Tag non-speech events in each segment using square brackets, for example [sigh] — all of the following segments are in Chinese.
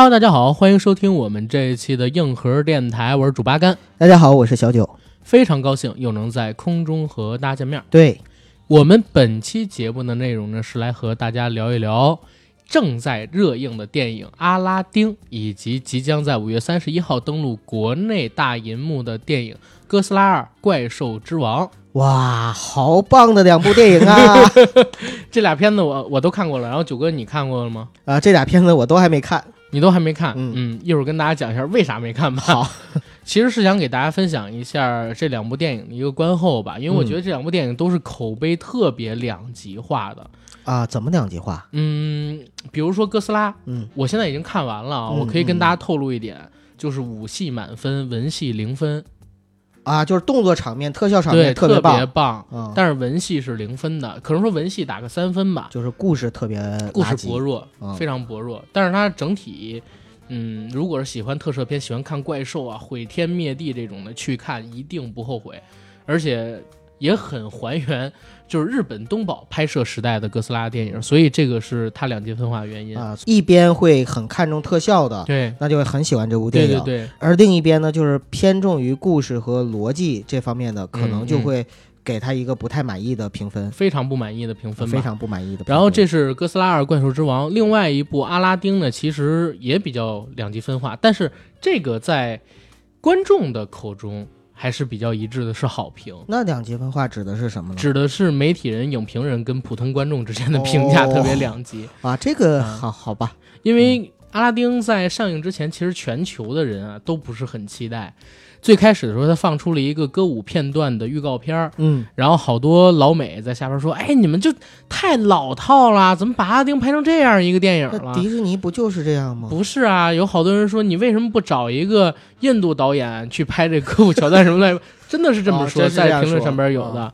Hello，大家好，欢迎收听我们这一期的硬核电台，我是主八甘。大家好，我是小九，非常高兴又能在空中和大家见面。对我们本期节目的内容呢，是来和大家聊一聊正在热映的电影《阿拉丁》，以及即将在五月三十一号登陆国内大银幕的电影《哥斯拉二：怪兽之王》。哇，好棒的两部电影啊！[laughs] 这俩片子我我都看过了，然后九哥你看过了吗？啊，这俩片子我都还没看。你都还没看，嗯一会儿跟大家讲一下为啥没看吧。好，[laughs] 其实是想给大家分享一下这两部电影的一个观后吧，因为我嗯觉得这两部电影都是口碑特别两极化的。啊，怎么两极化？嗯，比如说哥斯拉，嗯，我现在已经看完了啊，嗯我可以跟大家透露一点，就是武戏满分，文戏零分，啊，就是动作场面、特效场对，面特别棒，棒。嗯，但是文戏是零分的，可能说文戏打个三分吧，就是故事特别故事薄弱，嗯非常薄弱。但是它整体，嗯，如果是喜欢特摄片、喜欢看怪兽啊、毁天灭地这种的，去看一定不后悔，而且也很还原，就是日本东宝拍摄时代的哥斯拉电影，所以这个是它两极分化的原因。啊，一边会很看重特效的，对，那就会很喜欢这部电影，对对对，而另一边呢，就是偏重于故事和逻辑这方面的，可能就嗯会给他一个不太满意的评分，非常不满意的评分。非常不满意的。然后这是《哥斯拉二：怪兽之王》，另外一部《阿拉丁》呢，其实也比较两极分化，但是这个在观众的口中还是比较一致的，是好评。那两极分化指的是什么呢？指的是媒体人、影评人跟普通观众之间的评价哦特别两极，啊，这个嗯好好吧，因为阿拉丁在上映之前，其实全球的人啊都不是很期待。最开始的时候，他放出了一个歌舞片段的预告片儿，嗯，然后好多老美在下边说：“哎，你们就太老套了，怎么把阿拉丁拍成这样一个电影了？”迪士尼不就是这样吗？不是啊，有好多人说你为什么不找一个印度导演去拍这歌舞桥段什么的？真的是这么说，在评论上边有的。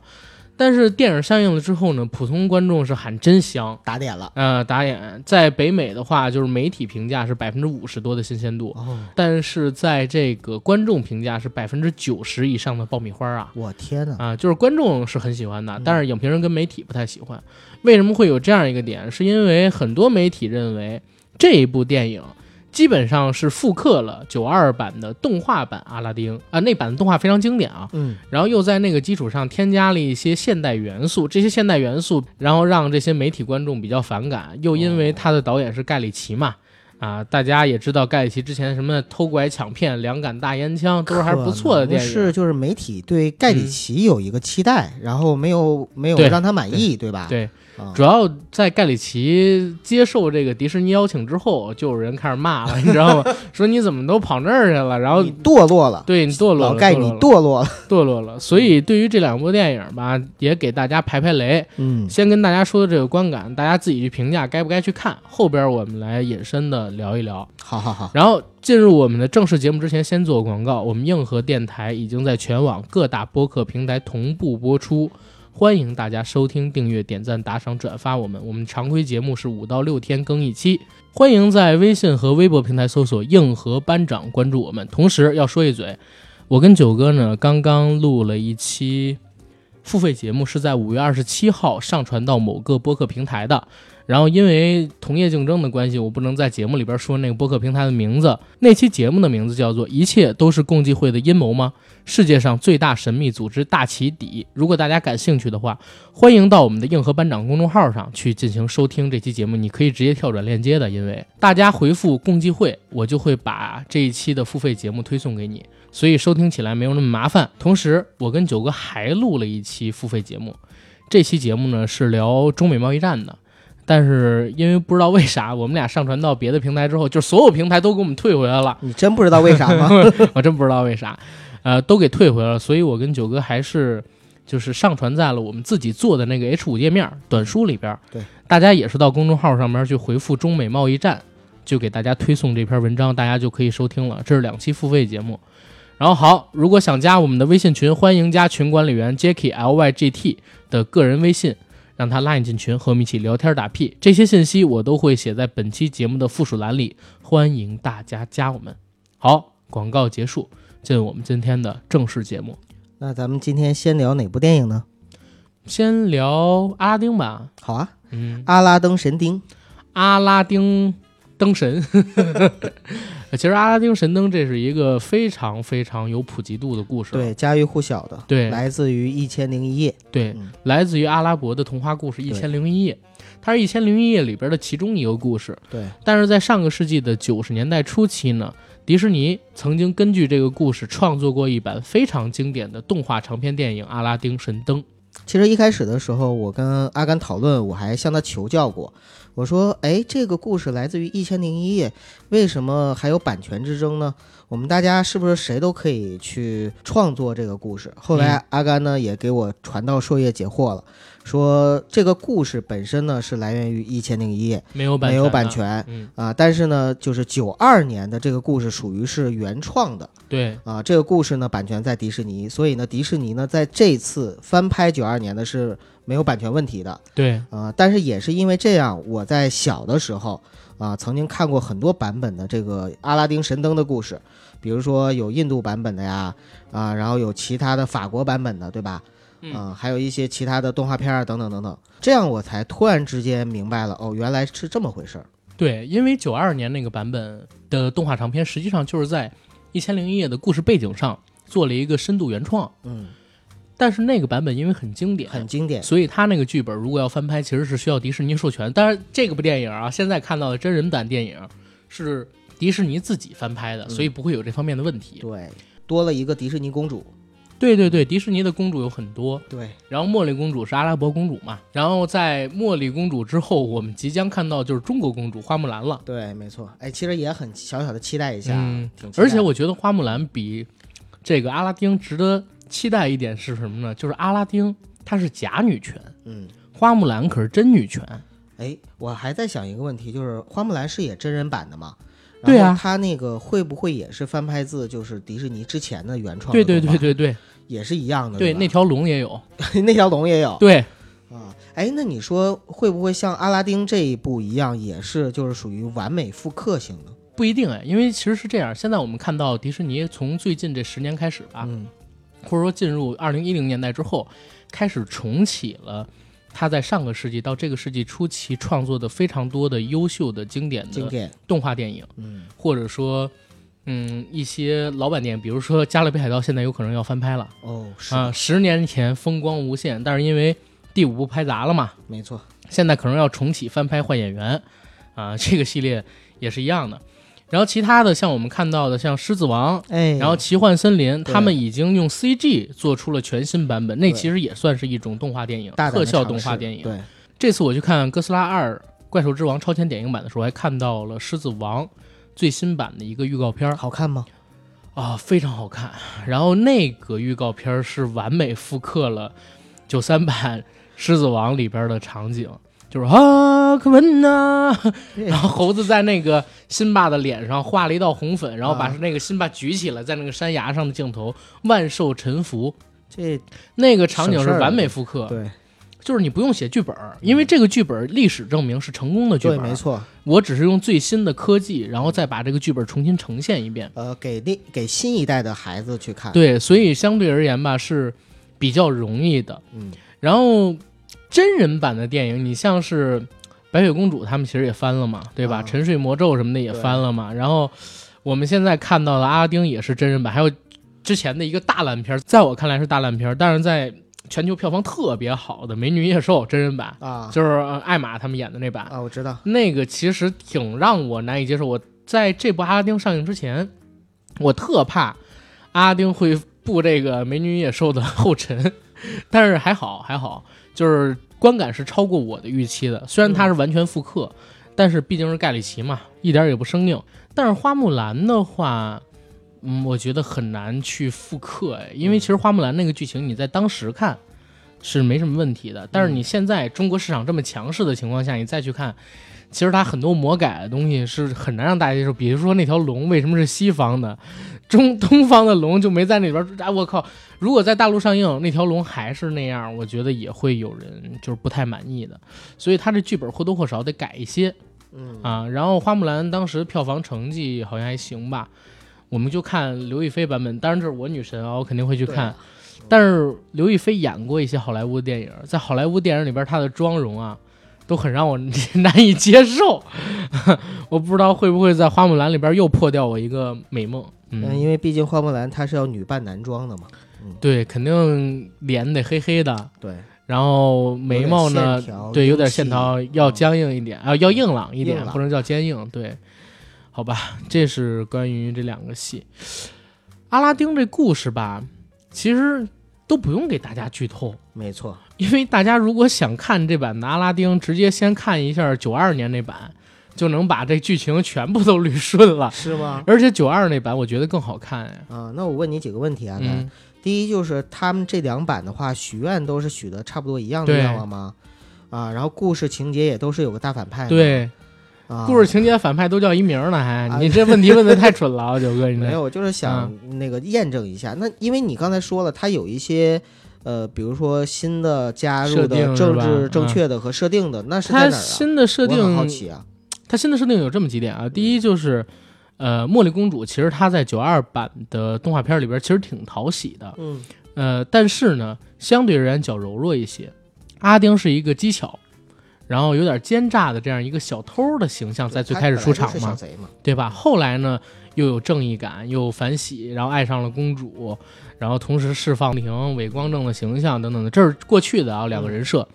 但是电影上映了之后呢，普通观众是喊真香。打点了。呃，打点在北美的话，就是媒体评价是百分之五十多的新鲜度，哦，但是在这个观众评价是百分之九十以上的爆米花啊我天哪！啊！就是观众是很喜欢的嗯，但是影评人跟媒体不太喜欢。为什么会有这样一个点？是因为很多媒体认为这一部电影基本上是复刻了九二版的动画版阿拉丁啊，那版的动画非常经典啊，嗯，然后又在那个基础上添加了一些现代元素，这些现代元素，然后让这些媒体观众比较反感。又因为他的导演是盖里奇嘛，啊，大家也知道盖里奇之前什么偷拐抢骗、两杆大烟枪都是还是不错的电影。是就是媒体对盖里奇有一个期待，然后没有没有让他满意，对吧？对，啊主要在盖里奇接受这个迪士尼邀请之后，就有人开始骂了，你知道吗？[laughs] 说你怎么都跑那儿去了，然后你堕落了，对你堕落了，老盖你堕落了堕落了。堕落了。所以对于这两部电影吧，也给大家排排雷。嗯，先跟大家说的这个观感，大家自己去评价该不该去看。后边我们来引申的聊一聊。好好好，然后进入我们的正式节目之前，先做广告。我们硬核电台已经在全网各大播客平台同步播出，欢迎大家收听、订阅、点赞、打赏、转发我们。我们常规节目是五到六天更一期，欢迎在微信和微博平台搜索“硬核班长”关注我们。同时要说一嘴，我跟九哥呢刚刚录了一期付费节目，是在五月二十七号上传到某个播客平台的。然后因为同业竞争的关系，我不能在节目里边说那个播客平台的名字。那期节目的名字叫做《一切都是共济会的阴谋吗？世界上最大神秘组织大起底》。如果大家感兴趣的话，欢迎到我们的硬核班长公众号上去进行收听这期节目。你可以直接跳转链接的，因为大家回复“共济会”，我就会把这一期的付费节目推送给你，所以收听起来没有那么麻烦。同时，我跟九哥还录了一期付费节目，这期节目呢是聊中美贸易战的。但是因为不知道为啥，我们俩上传到别的平台之后，就所有平台都给我们退回来了。你真不知道为啥吗？[laughs] 我真不知道为啥，呃，都给退回来了。所以我跟九哥还是就是上传在了我们自己做的那个 H 五页面短书里边。对，大家也是到公众号上面去回复“中美贸易战”，就给大家推送这篇文章，大家就可以收听了。这是两期付费节目。然后好，如果想加我们的微信群，欢迎加群管理员 Jacky L Y G T 的个人微信。让他拉你进群，和我们一起聊天打屁。这些信息我都会写在本期节目的附属栏里，欢迎大家加我们。好，广告结束，进入我们今天的正式节目。那咱们今天先聊哪部电影呢？先聊阿拉丁吧。好啊，嗯，《阿拉丁神丁》。阿拉丁灯神。[laughs] 其实阿拉丁神灯这是一个非常非常有普及度的故事，对，家喻户晓的，对来自于《一千零一夜》，对，嗯来自于阿拉伯的童话故事《一千零一夜》，它是一千零一夜里边的其中一个故事。对，但是在上个世纪的九十年代初期呢，迪士尼曾经根据这个故事创作过一版非常经典的动画长篇电影《阿拉丁神灯》。其实一开始的时候，我跟阿甘讨论，我还向他求教过。我说：“哎，这个故事来自于《一千零一夜》，为什么还有版权之争呢？我们大家是不是谁都可以去创作这个故事？”后来阿甘呢也给我传道授业解惑了，说这个故事本身呢是来源于《一千零一夜没有》，版没有版权嗯，啊，但是呢，就是九二年的这个故事属于是原创的。对，啊，这个故事呢版权在迪士尼，所以呢迪士尼呢在这次翻拍九二年的是没有版权问题的对，啊。但是也是因为这样，我在小的时候啊曾经看过很多版本的这个阿拉丁神灯的故事，比如说有印度版本的呀啊，然后有其他的法国版本的，对吧？嗯啊，还有一些其他的动画片儿等等等等，这样我才突然之间明白了，哦，原来是这么回事儿。对，因为九二年那个版本的动画长片，实际上就是在《一千零一夜》的故事背景上做了一个深度原创，嗯，但是那个版本因为很经典，很经典。所以他那个剧本如果要翻拍，其实是需要迪士尼授权。当然，这个部电影啊，现在看到的真人版电影是迪士尼自己翻拍的，嗯所以不会有这方面的问题。对，多了一个迪士尼公主。对对对，迪士尼的公主有很多，对，然后茉莉公主是阿拉伯公主嘛，然后在茉莉公主之后，我们即将看到就是中国公主花木兰了。对，没错。哎，其实也很小小的期待一下，嗯而且我觉得花木兰比这个阿拉丁值得期待一点是什么呢？就是阿拉丁她是假女权，嗯，花木兰可是真女权。哎，我还在想一个问题，就是花木兰是演真人版的吗？对啊他那个会不会也是翻拍自就是迪士尼之前的原创的对对对对对也是一样的，对，吧那条龙也有。[laughs] 那条龙也有对，啊。哎，那你说会不会像阿拉丁这一部一样，也是就是属于完美复刻型的？不一定哎，因为其实是这样。现在我们看到迪士尼从最近这十年开始吧，嗯，或者说进入二零一零年代之后，开始重启了他在上个世纪到这个世纪初期创作的非常多的优秀的经典的，动画电影，嗯，或者说，嗯，一些老版电影，比如说《加勒比海盗》，现在有可能要翻拍了哦，是啊。十年前风光无限，但是因为第五部拍砸了嘛，没错，现在可能要重启翻拍换演员啊。这个系列也是一样的。然后其他的像我们看到的，像《狮子王》。哎，然后奇幻森林，他们已经用 CG 做出了全新版本，那其实也算是一种动画电影，特效动画电影。对，这次我去看《哥斯拉二：怪兽之王》超前点映版的时候，还看到了《狮子王》最新版的一个预告片儿好看吗？啊，非常好看。然后那个预告片儿是完美复刻了九三版《狮子王》里边的场景，就是啊，克文呐，然后猴子在那个辛巴的脸上画了一道红粉，然后把啊。那个辛巴举起来，在那个山崖上的镜头，万兽臣服，这那个场景是完美复刻，对。就是你不用写剧本，因为这个剧本历史证明是成功的剧本。对，本，没错。我只是用最新的科技，然后再把这个剧本重新呈现一遍。呃，给那给新一代的孩子去看，，对，所以相对而言吧是比较容易的。嗯，然后真人版的电影，你像是白雪公主，他们其实也翻了嘛，对吧？啊沉睡魔咒什么的也翻了嘛。然后我们现在看到的阿拉丁也是真人版，还有之前的一个大烂片儿，在我看来是大烂片儿，但是在全球票房特别好的《美女与野兽》真人版，啊就是呃艾玛他们演的那版，啊，我知道，那个其实挺让我难以接受。我在这部《阿拉丁》上映之前，我特怕阿拉丁会步这个《美女与野兽》的后尘，[laughs] 但是还好还好，就是观感是超过我的预期的。虽然它是完全复刻，但是毕竟是盖里奇嘛，一点也不生硬。但是花木兰的话，嗯，我觉得很难去复刻，因为其实花木兰那个剧情你在当时看是没什么问题的，但是你现在中国市场这么强势的情况下，你再去看。其实它很多魔改的东西是很难让大家接受，比如说那条龙为什么是西方的，中东方的龙就没在那里边儿。哎，我靠！如果在大陆上映，那条龙还是那样，我觉得也会有人就是不太满意的。所以他这剧本或多或少得改一些嗯啊。然后花木兰当时票房成绩好像还行吧，我们就看刘亦菲版本，当然这是我女神啊，我肯定会去看。但是刘亦菲演过一些好莱坞电影，在好莱坞电影里边，她的妆容啊，都很让我 [laughs] 难以接受。[laughs] 我不知道会不会在花木兰里边又破掉我一个美梦。嗯，嗯，因为毕竟花木兰她是要女扮男装的嘛。对，肯定脸得黑黑的，对，然后眉毛呢对，有点线条，要嗯僵硬一点啊，要硬朗一点不能叫坚硬。对，好吧，这是关于这两个戏。阿拉丁这故事吧，其实都不用给大家剧透，没错。因为大家如果想看这版的阿拉丁，直接先看一下九二年那版，就能把这剧情全部都捋顺了。[laughs] 是吗？而且九二那版我觉得更好看呀。啊，那我问你几个问题啊，嗯，第一就是他们这两版的话，许愿都是许的差不多一样的对愿望吗？啊，然后故事情节也都是有个大反派吗，对，啊，故事情节反派都叫一名呢，还啊你这问题问的太蠢了啊，九哥，[laughs] 没有，我就是想那个验证一下。那因为你刚才说了，它有一些呃，比如说新的加入的政治正嗯确的和设定的，那是在哪儿啊？新的设我很好，奇啊。它新的设定有这么几点啊。第一就是，呃，茉莉公主其实她在九二版的动画片里边其实挺讨喜的，嗯呃，但是呢，相对而言较柔弱一些。阿丁是一个机巧，然后有点奸诈的这样一个小偷的形象，在最开始出场嘛，对吧？后来呢，又有正义感，又反喜，然后爱上了公主，然后同时释放平伪光正的形象等等的，这是过去的啊两个人设。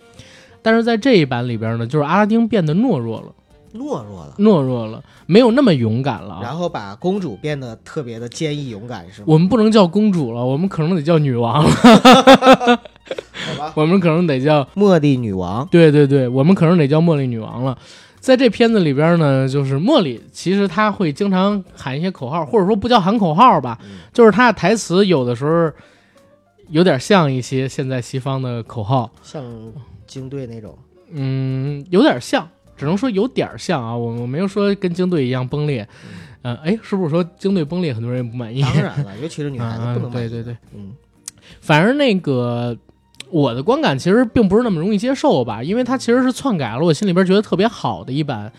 但是在这一版里边呢，就是阿拉丁变得懦弱了，懦弱了，懦弱了，没有那么勇敢了啊。然后把公主变得特别的坚毅勇敢，是吗？我们不能叫公主了，我们可能得叫女王了，好吧，[laughs] 我们可能得叫茉莉女王，对对对，我们可能得叫茉莉女王了。在这片子里边呢，就是茉莉，其实她会经常喊一些口号，或者说不叫喊口号吧，嗯就是她的台词有的时候有点像一些现在西方的口号，像军队那种。嗯，有点像，只能说有点像啊，我我没有说跟京队一样崩裂，呃，哎，是不是说京队崩裂很多人也不满意？当然了，[laughs] 尤其是女孩子嗯不能满意对对对，嗯。反正那个我的观感其实并不是那么容易接受吧，因为它其实是篡改了我心里边觉得特别好的一版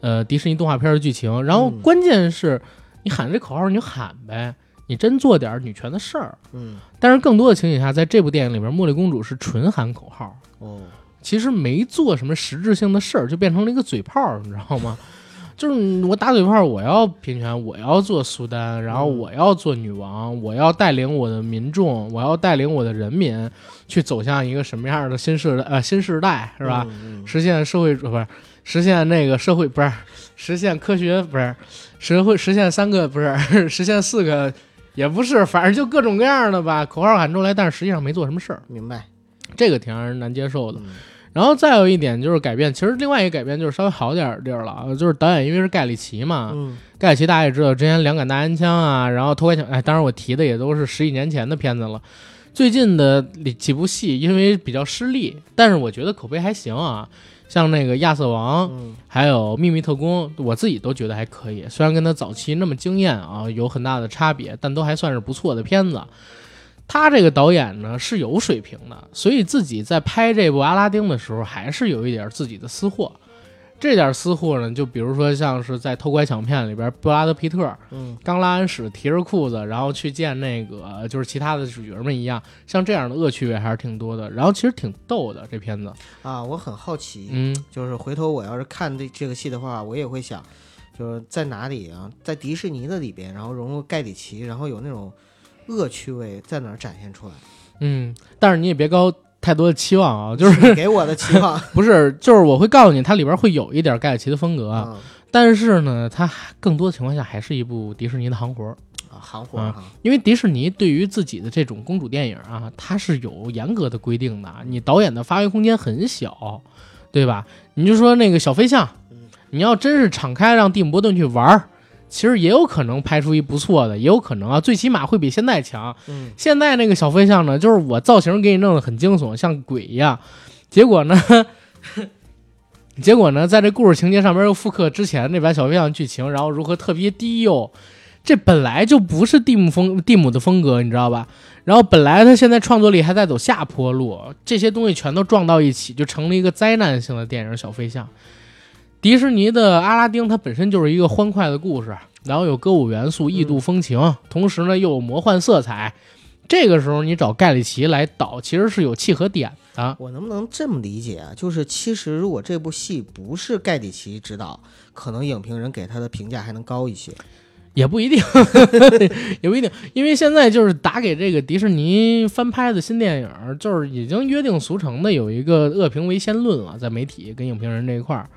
呃迪士尼动画片的剧情。然后嗯。关键是你喊这口号你就喊呗，你真做点女权的事儿。嗯。但是更多的情景下，在这部电影里边，茉莉公主是纯喊口号，哦，其实没做什么实质性的事儿，就变成了一个嘴炮，你知道吗？[laughs] 就是我打嘴炮，我要平权，我要做苏丹，然后嗯我要做女王，我要带领我的民众，我要带领我的人民去走向一个什么样的新时代呃新时代是吧？嗯？嗯实现社会不是实现那个社会不是实现科学不是实会实现三个不是 [laughs] 实现四个也不是，反正就各种各样的吧，口号喊出来，但是实际上没做什么事儿，明白。这个挺让人难接受的。嗯然后再有一点就是改变，其实另外一个改变就是稍微好点儿地儿了啊，就是导演因为是盖里奇嘛，嗯盖里奇大家也知道，之前两杆大烟枪啊，然后偷拐抢，哎，当然我提的也都是十几年前的片子了。最近的里几部戏因为比较失利，但是我觉得口碑还行啊，像那个亚瑟王，嗯还有秘密特工，我自己都觉得还可以，虽然跟他早期那么惊艳啊有很大的差别，但都还算是不错的片子。他这个导演呢是有水平的，所以自己在拍这部《阿拉丁》的时候，还是有一点自己的私货。这点私货呢，就比如说像是在偷拐抢骗里边，布拉德皮特嗯刚拉完屎提着裤子，然后去见那个就是其他的主角们一样，像这样的恶趣味还是挺多的。然后其实挺逗的这片子，啊，我很好奇，嗯，就是回头我要是看这这个戏的话，我也会想，就是在哪里啊，在迪士尼的里边，然后融入盖里奇，然后有那种恶趣味在哪儿展现出来？嗯，但是你也别高太多的期望啊，就是你给我的期望 [laughs] 不是，就是我会告诉你，它里边会有一点盖里奇的风格，啊但是呢，它更多的情况下还是一部迪士尼的行活儿，啊，行活儿哈，因为迪士尼对于自己的这种公主电影啊，它是有严格的规定的，你导演的发挥空间很小，对吧？你就说那个小飞象嗯，你要真是敞开让蒂姆·伯顿去玩儿。其实也有可能拍出一不错的，也有可能啊，最起码会比现在强。嗯现在那个小飞象呢，就是我造型给你弄得很惊悚，像鬼一样，结果呢，[laughs] 结果呢，在这故事情节上面又复刻之前那版小飞象剧情，然后如何特别低幼，这本来就不是蒂姆风蒂姆的风格，你知道吧？然后本来他现在创作力还在走下坡路，这些东西全都撞到一起，就成了一个灾难性的电影《小飞象》。迪士尼的阿拉丁它本身就是一个欢快的故事，然后有歌舞元素、异度风情，同时呢又有魔幻色彩。这个时候你找盖里奇来导，其实是有契合点的。我能不能这么理解啊？就是其实如果这部戏不是盖里奇执导，可能影评人给他的评价还能高一些。也不一定，[laughs] 也不一定，因为现在就是打给这个迪士尼翻拍的新电影，就是已经约定俗成的有一个恶评为先论了，在媒体跟影评人这一块儿，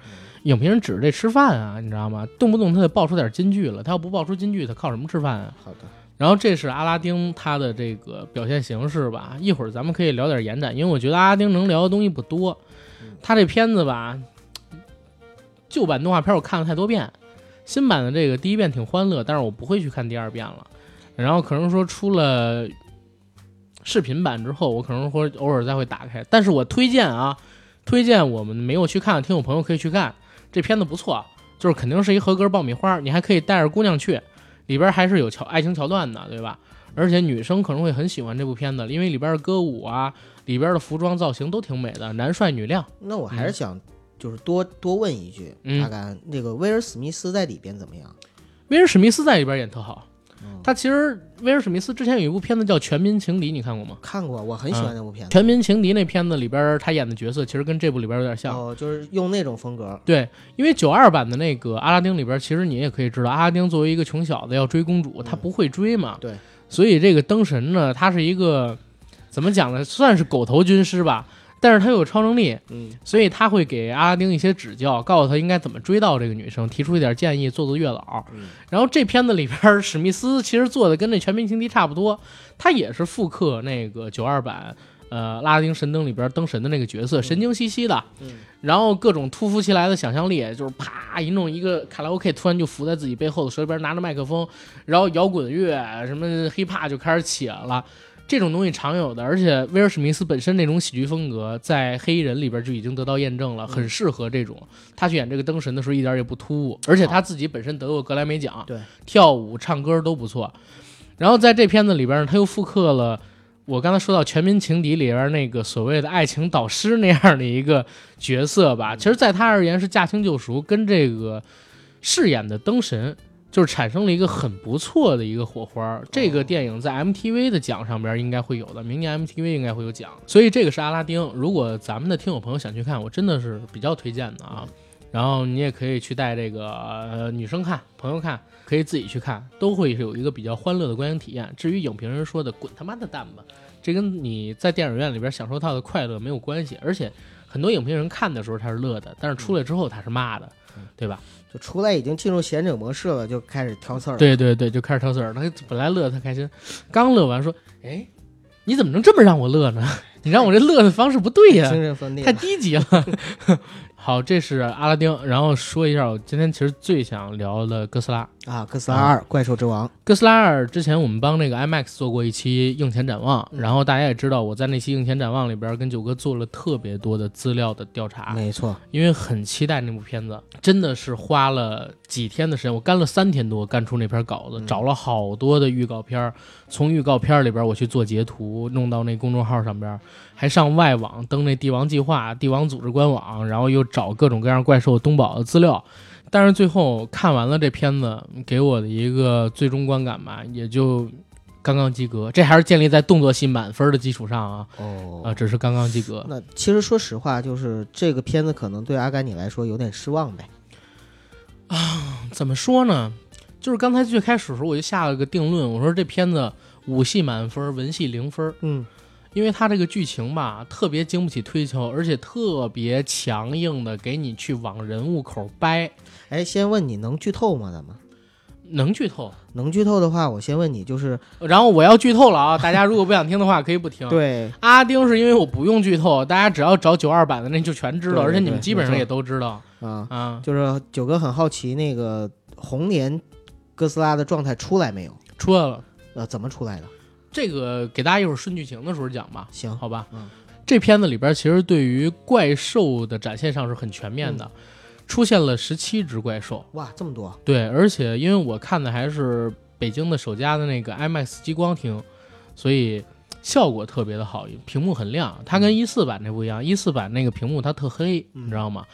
影评人指着这吃饭啊，你知道吗？动不动他得爆出点金句了，他要不爆出金句，他靠什么吃饭啊？好的，然后这是阿拉丁他的这个表现形式吧，一会儿咱们可以聊点延展，因为我觉得阿拉丁能聊的东西不多，他这片子吧，旧版动画片我看了太多遍。新版的这个第一遍挺欢乐，但是我不会去看第二遍了。然后可能说出了视频版之后，我可能会偶尔再会打开。但是我推荐啊，推荐我们没有去看的听友朋友可以去看这片子不错，就是肯定是一合格爆米花。你还可以带着姑娘去，里边还是有桥爱情桥段的，对吧？而且女生可能会很喜欢这部片子，因为里边的歌舞啊，里边的服装造型都挺美的，男帅女靓。那我还是想。就是多多问一句，阿甘，那个威尔史密斯在里边怎么样？威尔史密斯在里边演特好。他其实威尔史密斯之前有一部片子叫《全民情敌》，你看过吗？看过，我很喜欢那部片子。全民情敌那片子里边他演的角色其实跟这部里边有点像。哦，就是用那种风格。对，因为九二版的那个阿拉丁里边，其实你也可以知道，阿拉丁作为一个穷小子要追公主，他不会追嘛。对。所以这个灯神呢，他是一个怎么讲呢？算是狗头军师吧。但是他有超能力，嗯，所以他会给阿拉丁一些指教，告诉他应该怎么追到这个女生，提出一点建议，做做月老。然后这片子里边，史密斯其实做的跟那《全民情敌》差不多，他也是复刻那个九二版，呃，拉丁神灯里边灯神的那个角色，神经兮兮的，然后各种突如其来的想象力，就是啪一弄一个卡拉 OK，突然就伏在自己背后的手里边拿着麦克风，然后摇滚乐什么 hiphop 就开始起来了。这种东西常有的，而且威尔史密斯本身那种喜剧风格，在黑衣人里边就已经得到验证了，很适合这种。他去演这个灯神的时候一点也不突兀，而且他自己本身得过格莱美奖，对，跳舞、唱歌都不错。然后在这片子里边，他又复刻了我刚才说到《全民情敌》里边那个所谓的爱情导师那样的一个角色吧。其实，在他而言是驾轻就熟，跟这个饰演的灯神。就是产生了一个很不错的一个火花，这个电影在 MTV 的奖上边应该会有的，明年 MTV 应该会有奖，所以这个是阿拉丁。如果咱们的听友朋友想去看，我真的是比较推荐的啊。然后你也可以去带这个呃女生看，朋友看，可以自己去看，都会是有一个比较欢乐的观影体验。至于影评人说的滚他妈的蛋吧，这跟你在电影院里边享受到的快乐没有关系。而且很多影评人看的时候他是乐的，但是出来之后他是骂的，对吧？就出来已经进入贤者模式了，就开始挑刺儿。对对对，就开始挑刺儿。他本来乐，他开心，刚乐完说：“哎，你怎么能这么让我乐呢？[laughs] 你让我这乐的方式不对呀，太低级了。” [laughs] 好，这是阿拉丁。然后说一下，我今天其实最想聊的哥斯拉啊，哥斯拉二，怪兽之王。哥斯拉二之前我们帮那个 IMAX 做过一期映前展望，然后大家也知道，我在那期映前展望里边跟九哥做了特别多的资料的调查。没错，因为很期待那部片子，真的是花了几天的时间，我干了三天多干出那篇稿子，找了好多的预告片，从预告片里边我去做截图，弄到那公众号上边。还上外网登那帝王计划、帝王组织官网，然后又找各种各样怪兽东宝的资料，但是最后看完了这片子，给我的一个最终观感吧，也就刚刚及格。这还是建立在动作戏满分的基础上啊。哦，啊，只是刚刚及格。那其实说实话，就是这个片子可能对阿甘你来说有点失望呗。啊，怎么说呢？就是刚才最开始的时候我就下了个定论，我说这片子武戏满分，文戏零分。嗯。因为它这个剧情吧，特别经不起推敲，而且特别强硬的给你去往人物口掰。哎，先问你能剧透吗？咱们能剧透？能剧透的话，我先问你，就是，然后我要剧透了啊！大家如果不想听的话，可以不听。[laughs] 对，阿丁是因为我不用剧透，大家只要找九二版的那就全知道，而且你们基本上也都知道啊啊！就是九哥很好奇，那个红莲哥斯拉的状态出来没有？出来了。呃，怎么出来的？这个给大家一会儿顺剧情的时候讲吧，行，好吧。嗯，这片子里边其实对于怪兽的展现上是很全面的，出现了十七只怪兽，哇，这么多。对，而且因为我看的还是北京的首家的那个 IMAX 激光厅，所以效果特别的好，屏幕很亮。它跟一四版那不一样，一四版那个屏幕它特黑，你知道吗？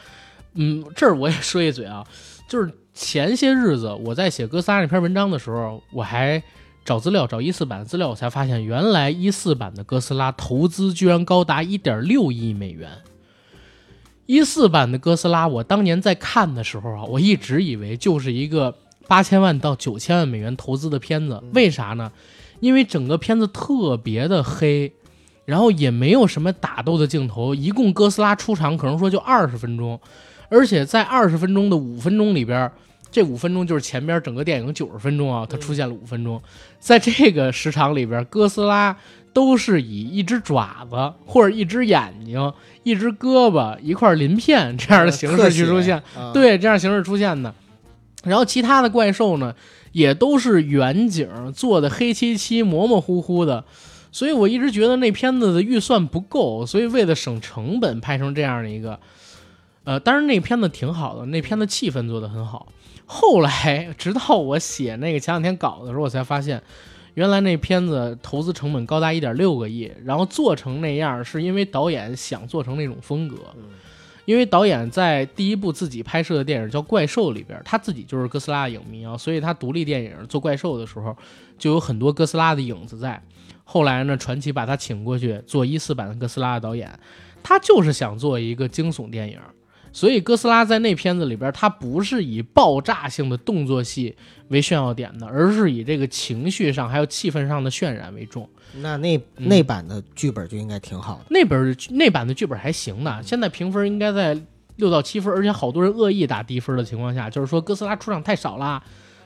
嗯，这儿我也说一嘴啊，就是前些日子我在写哥斯拉那篇文章的时候，我还。找资料，找一四版的资料，我才发现原来一四版的哥斯拉投资居然高达一点六亿美元。一四版的哥斯拉，我当年在看的时候啊，我一直以为就是一个八千万到九千万美元投资的片子，为啥呢？因为整个片子特别的黑，然后也没有什么打斗的镜头，一共哥斯拉出场可能说就二十分钟，而且在二十分钟的五分钟里边，这五分钟就是前边整个电影九十分钟啊，它出现了五分钟，在这个时长里边，哥斯拉都是以一只爪子或者一只眼睛、一只胳膊、一块鳞片这样的形式去出现，啊，对，这样形式出现的。然后其他的怪兽呢，也都是远景做的黑漆漆、模模糊糊的，所以我一直觉得那片子的预算不够，所以为了省成本拍成这样的一个，呃，当然那片子挺好的，那片子气氛做得很好。后来直到我写那个前两天稿的时候，我才发现，原来那片子投资成本高达一点六个亿，然后做成那样是因为导演想做成那种风格。因为导演在第一部自己拍摄的电影叫《怪兽》里边，他自己就是哥斯拉的影迷啊，所以他独立电影做怪兽的时候，就有很多哥斯拉的影子在。后来呢，传奇把他请过去做一四版的哥斯拉的导演，他就是想做一个惊悚电影。所以哥斯拉在那片子里边，它不是以爆炸性的动作戏为炫耀点的，而是以这个情绪上还有气氛上的渲染为重。那那那版的剧本就应该挺好的。那本那版的剧本还行的，现在评分应该在六到七分，而且好多人恶意打低分的情况下，就是说哥斯拉出场太少啦，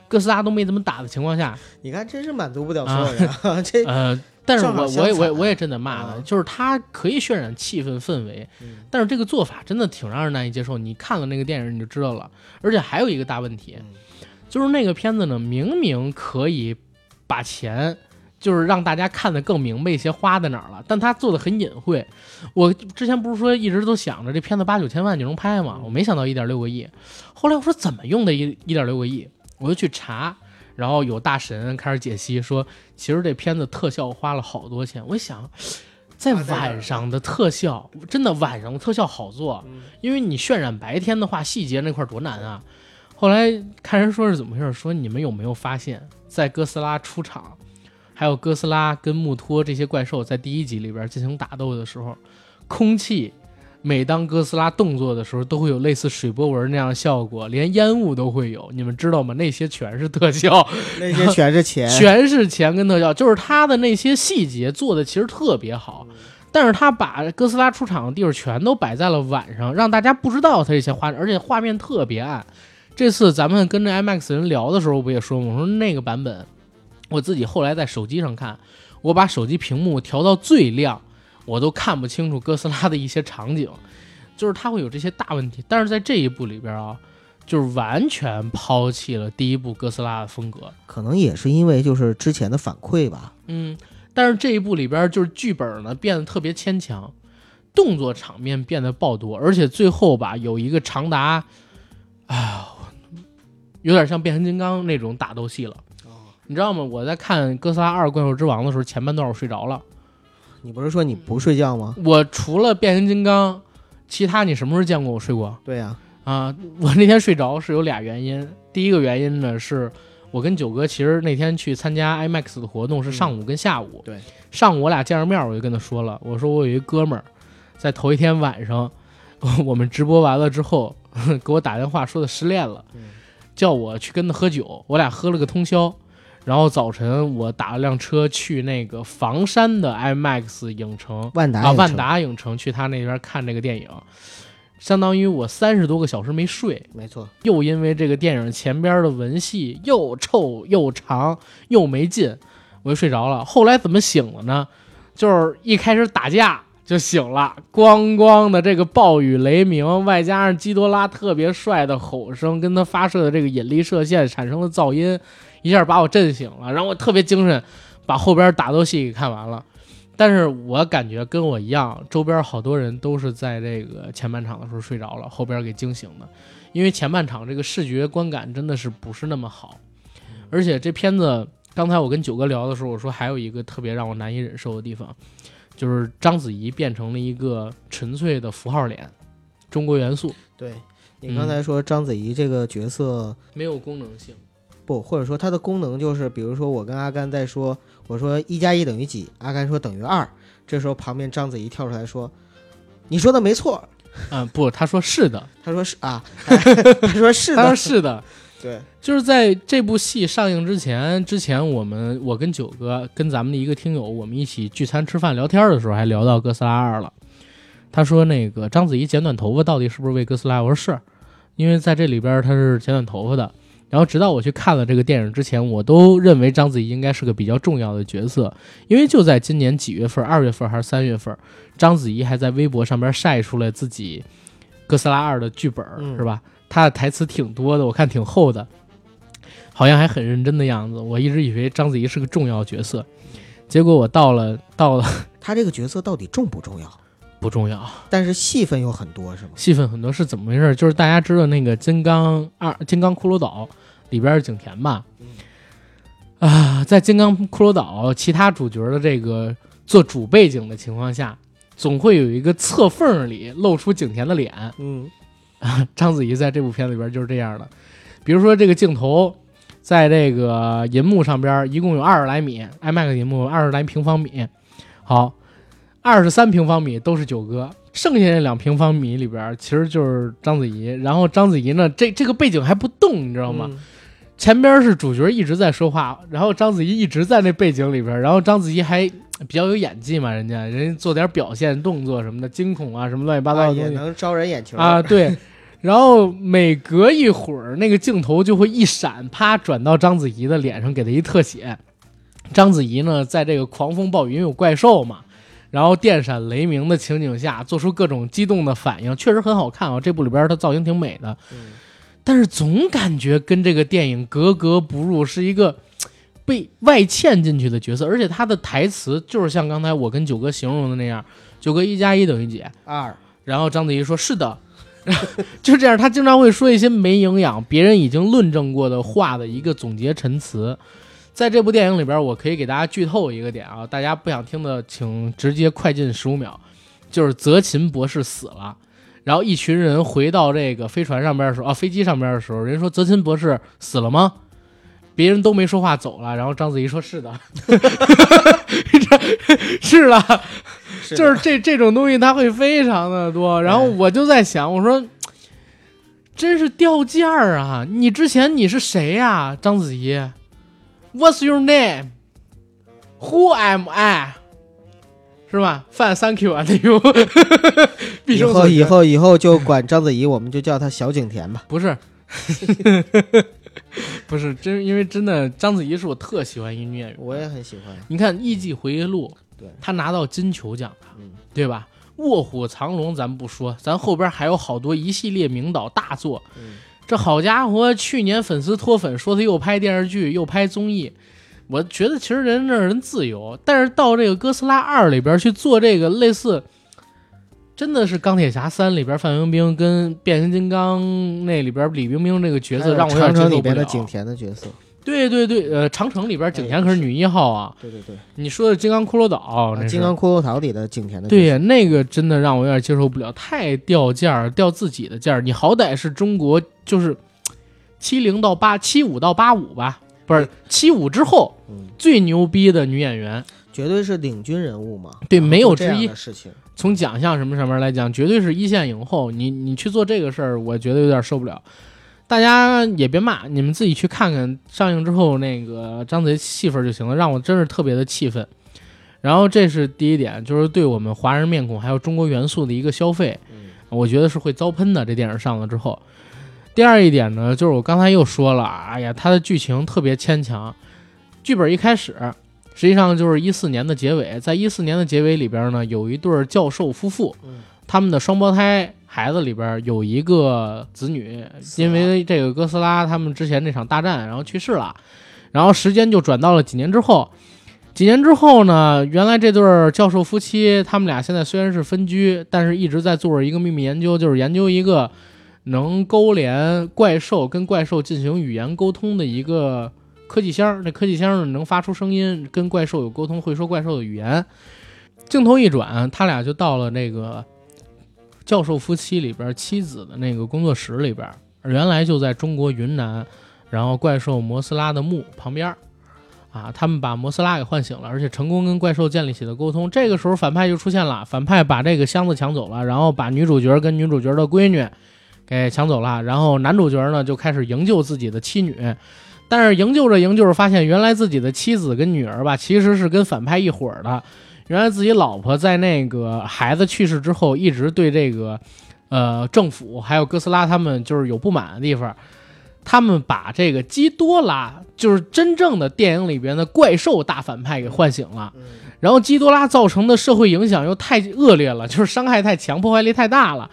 哥斯拉都没怎么打的情况下，你看，真是满足不了所有人。啊、这呃，但是我我也我也我也真的骂他，啊就是他可以渲染气氛氛围，嗯但是这个做法真的挺让人难以接受。你看了那个电影你就知道了，而且还有一个大问题，嗯就是那个片子呢，明明可以把钱。就是让大家看得更明白一些花在哪儿了，但他做的很隐晦。我之前不是说一直都想着这片子八九千万就能拍吗？我没想到一点六个亿。后来我说怎么用的一一点六个亿，我就去查，然后有大神开始解析说，其实这片子特效花了好多钱。我想，在晚上的特效真的晚上的特效好做，因为你渲染白天的话，细节那块儿多难啊。后来看人说是怎么回事，说你们有没有发现，在哥斯拉出场，还有哥斯拉跟穆托这些怪兽在第一集里边进行打斗的时候，空气每当哥斯拉动作的时候，都会有类似水波纹那样的效果，连烟雾都会有。你们知道吗？那些全是特效，[laughs] 那些全是钱，[laughs] 全是钱跟特效，就是他的那些细节做的其实特别好。但是他把哥斯拉出场的地方全都摆在了晚上，让大家不知道他这些画，而且画面特别暗。这次咱们跟着 IMAX 人聊的时候，不也说吗？我说那个版本，我自己后来在手机上看，我把手机屏幕调到最亮，我都看不清楚哥斯拉的一些场景，就是它会有这些大问题。但是在这一部里边啊，就是完全抛弃了第一部哥斯拉的风格。可能也是因为就是之前的反馈吧。嗯，但是这一部里边就是剧本呢变得特别牵强，动作场面变得爆多，而且最后吧有一个长达，啊，有点像变形金刚那种打斗戏了。你知道吗？我在看《哥斯拉二：怪兽之王》的时候，前半段我睡着了。你不是说你不睡觉吗？我除了变形金刚，其他你什么时候见过我睡过对呀、啊？我那天睡着是有俩原因。第一个原因呢，是我跟九哥其实那天去参加 IMAX 的活动是上午跟下午。对，上午我俩见着面，我就跟他说了，我说我有一哥们儿，在头一天晚上，我们直播完了之后，[laughs] 给我打电话说他失恋了，嗯叫我去跟他喝酒，我俩喝了个通宵。然后早晨我打了辆车去那个房山的 IMAX 影城啊，万达啊万达影城去他那边看这个电影，相当于我三十多个小时没睡，没错，又因为这个电影前边的文戏又臭又长又没劲，我就睡着了。后来怎么醒了呢？就是一开始打架就醒了，咣咣的这个暴雨雷鸣，外加上基多拉特别帅的吼声，跟他发射的这个引力射线产生的噪音，一下把我震醒了，然后我特别精神，把后边打斗戏给看完了。但是我感觉跟我一样，周边好多人都是在这个前半场的时候睡着了，后边给惊醒的。因为前半场这个视觉观感真的是不是那么好，而且这片子刚才我跟九哥聊的时候，我说还有一个特别让我难以忍受的地方，就是章子怡变成了一个纯粹的符号脸，中国元素，对你刚才说章子怡这个角色，没有功能性。不，或者说它的功能就是，比如说我跟阿甘在说，我说一加一等于几，阿甘说等于二，这时候旁边章子怡跳出来说，你说的没错，嗯，不，他说是的，他说是啊，[laughs] 他说是的他说，是的，对，就是在这部戏上映之前，之前我们我跟九哥跟咱们的一个听友，我们一起聚餐吃饭聊天的时候，还聊到哥斯拉二了。他说那个章子怡剪短头发到底是不是为哥斯拉？我说是，因为在这里边她是剪短头发的。然后直到我去看了这个电影之前，我都认为章子怡应该是个比较重要的角色，因为就在今年几月份，二月份还是三月份，章子怡还在微博上边晒出了自己哥斯拉二的剧本，嗯是吧？她的台词挺多的，我看挺厚的。好像还很认真的样子。我一直以为章子怡是个重要角色，结果我到了到了他这个角色到底重不重要？不重要，但是戏份有很多，是吗？戏份很多是怎么回事？就是大家知道那个《金刚二》《金刚骷髅岛》里边是景甜吧？啊，在《金刚骷髅岛》其他主角的这个做主背景的情况下，总会有一个侧缝里露出景甜的脸。嗯 [laughs] 章子怡在这部片里边就是这样的，比如说这个镜头，在这个银幕上边一共有二十来米，IMAX 银幕二十来平方米，好，二十三平方米都是九哥，剩下那两平方米里边其实就是章子怡，然后章子怡呢，这这个背景还不动，你知道吗？嗯前边是主角一直在说话，然后章子怡一直在那背景里边，然后章子怡还比较有演技嘛，人家人家做点表现动作什么的，惊恐啊什么乱七八糟啊的。也能招人眼球啊，。对。然后每隔一会儿，那个镜头就会一闪，啪转到章子怡的脸上，给她一特写。章子怡呢，在这个狂风暴雨，因为有怪兽嘛，然后电闪雷鸣的情景下，做出各种激动的反应，确实很好看啊。这部里边她造型挺美的，嗯但是总感觉跟这个电影格格不入，是一个被外嵌进去的角色，而且他的台词就是像刚才我跟九哥形容的那样，九哥一加一等于几？二，然后章子怡说：“是的。[laughs] ”就这样，他经常会说一些没营养、别人已经论证过的话的一个总结陈词。在这部电影里边，我可以给大家剧透一个点啊，大家不想听的，请直接快进十五秒。就是泽琴博士死了，然后一群人回到这个飞船上边的时候，啊，飞机上边的时候，人说泽琴博士死了吗？别人都没说话走了，然后章子怡说：“是的，[laughs] 是了。”是就是这这种东西，它会非常的多。然后我就在想，我说，真是掉价儿啊！你之前你是谁呀、章子怡？What's your name? Who am I？是吧？范 Thank you 啊，那种毕 [laughs] 以后以后以后就管章子怡，我们就叫她小景甜吧。不是，[laughs] 不是真，因为真的章子怡是我特喜欢一女演员。我也很喜欢。你看《艺伎回忆录》，对她拿到金球奖了。嗯，对吧？卧虎藏龙咱不说，咱后边还有好多一系列名导大作。嗯这好家伙，去年粉丝脱粉，说他又拍电视剧又拍综艺，我觉得其实人这人自由，但是到这个哥斯拉二里边去做这个类似，真的是钢铁侠三里边范冰冰跟变形金刚那里边李冰冰这个角色，让我有点长城里接受不了。边的景甜的角色。对对对，呃，长城里边景甜可是女一号啊。对对对，你说的金刚骷髅岛，金刚骷髅岛里的景甜的。对呀，那个真的让我有点接受不了，太掉价儿，掉自己的价儿。你好歹是中国，就是七零到八七五到八五吧，不是七五之后嗯，最牛逼的女演员，绝对是领军人物嘛。对没有之一。从奖项什么上面来讲，绝对是一线影后。你你去做这个事儿，我觉得有点受不了。大家也别骂，你们自己去看看上映之后那个张子怡戏份就行了，让我真是特别的气愤。然后这是第一点，就是对我们华人面孔还有中国元素的一个消费。嗯我觉得是会遭喷的。这电影上了之后，第二一点呢，就是我刚才又说了，哎呀，它的剧情特别牵强。剧本一开始，实际上就是一四年的结尾，在一四年的结尾里边呢，有一对儿教授夫妇，嗯他们的双胞胎孩子里边有一个子女，因为这个哥斯拉他们之前那场大战，然后去世了，然后时间就转到了几年之后。几年之后呢，原来这对儿教授夫妻，他们俩现在虽然是分居，但是一直在做着一个秘密研究，就是研究一个能勾连怪兽跟怪兽进行语言沟通的一个科技箱。这科技箱呢能发出声音，跟怪兽有沟通，会说怪兽的语言。镜头一转，他俩就到了那个教授夫妻里边妻子的那个工作室里边，原来就在中国云南。然后怪兽摩斯拉的墓旁边，啊，他们把摩斯拉给唤醒了，而且成功跟怪兽建立起了沟通。这个时候反派就出现了，反派把这个箱子抢走了，然后把女主角跟女主角的闺女给抢走了，然后男主角呢就开始营救自己的妻女。但是营救着营救着，发现原来自己的妻子跟女儿吧，其实是跟反派一伙的。原来自己老婆在那个孩子去世之后，一直对这个，呃，政府还有哥斯拉他们就是有不满的地方。他们把这个基多拉，就是真正的电影里边的怪兽大反派给唤醒了。然后基多拉造成的社会影响又太恶劣了，就是伤害太强，破坏力太大了。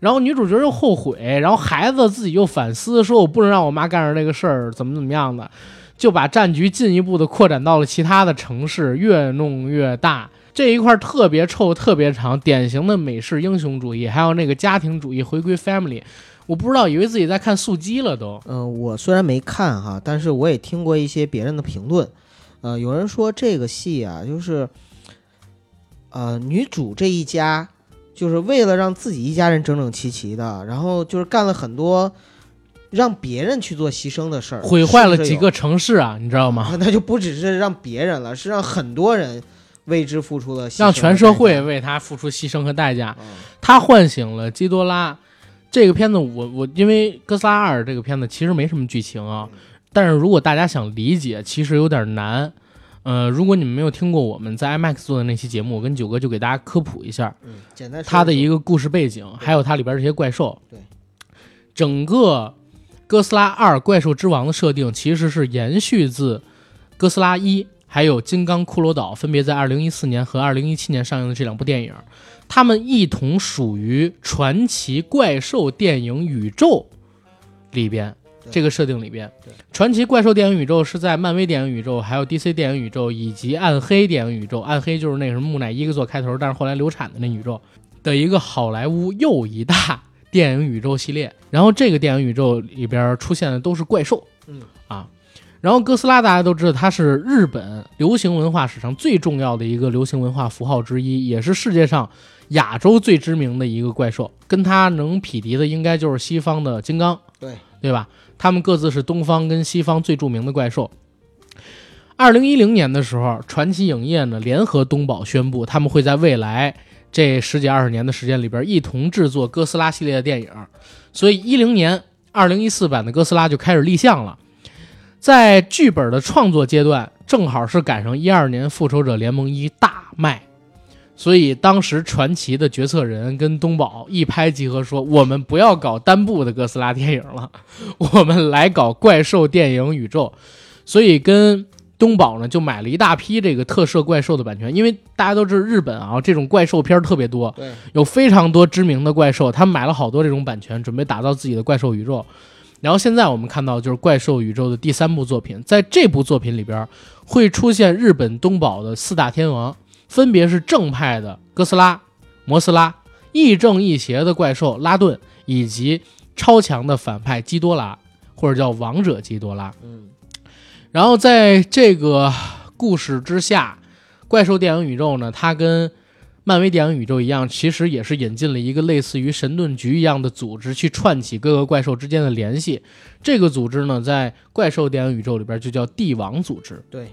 然后女主角又后悔，然后孩子自己又反思，说我不能让我妈干上这个事儿，怎么怎么样的，就把战局进一步的扩展到了其他的城市，越弄越大。这一块特别臭，特别长，典型的美式英雄主义，还有那个家庭主义，回归 family。我不知道，以为自己在看速激了都。嗯，我虽然没看哈，但是我也听过一些别人的评论。呃，有人说这个戏啊，就是呃女主这一家。就是为了让自己一家人整整齐齐的，然后就是干了很多让别人去做牺牲的事儿，毁坏了几个城市啊，你知道吗？[laughs] 那就不只是让别人了，是让很多人为之付出了，让全社会为他付出牺牲和代价。他唤醒了基多拉。这个片子，我我因为哥斯拉二这个片子其实没什么剧情啊，但是如果大家想理解，其实有点难。呃，如果你们没有听过我们在 IMAX 做的那期节目，我跟九哥就给大家科普一下，嗯，简单它的一个故事背景，还有它里边这些怪兽。对，整个哥斯拉二怪兽之王的设定其实是延续自哥斯拉一，还有金刚骷髅岛，分别在二零一四年和二零一七年上映的这两部电影，它们一同属于传奇怪兽电影宇宙里边。这个设定里边，传奇怪兽电影宇宙是在漫威电影宇宙、还有 DC 电影宇宙以及暗黑电影宇宙，暗黑就是那个什么木乃伊做开头，但是后来流产的那宇宙的一个好莱坞又一大 [laughs] 电影宇宙系列。然后这个电影宇宙里边出现的都是怪兽，嗯啊，然后哥斯拉大家都知道它是日本流行文化史上最重要的一个流行文化符号之一，也是世界上亚洲最知名的一个怪兽，跟它能匹敌的应该就是西方的金刚，对对吧？他们各自是东方跟西方最著名的怪兽。二零一零年的时候，传奇影业呢联合东宝宣布，他们会在未来这十几二十年的时间里边，一同制作哥斯拉系列的电影。所以一零年二零一四版的哥斯拉就开始立项了。在剧本的创作阶段，正好是赶上一二年复仇者联盟一大卖。所以当时传奇的决策人跟东宝一拍即合，说我们不要搞单部的哥斯拉电影了，我们来搞怪兽电影宇宙。所以跟东宝呢就买了一大批这个特摄怪兽的版权，因为大家都知道日本啊这种怪兽片特别多，有非常多知名的怪兽，他们买了好多这种版权，准备打造自己的怪兽宇宙。然后现在我们看到就是怪兽宇宙的第三部作品，在这部作品里边会出现日本东宝的四大天王。分别是正派的哥斯拉、摩斯拉，亦正亦邪的怪兽拉顿，以及超强的反派基多拉，或者叫王者基多拉。嗯，然后在这个故事之下，怪兽电影宇宙呢，它跟漫威电影宇宙一样，其实也是引进了一个类似于神盾局一样的组织，去串起各个怪兽之间的联系。这个组织呢，在怪兽电影宇宙里边就叫帝王组织。对。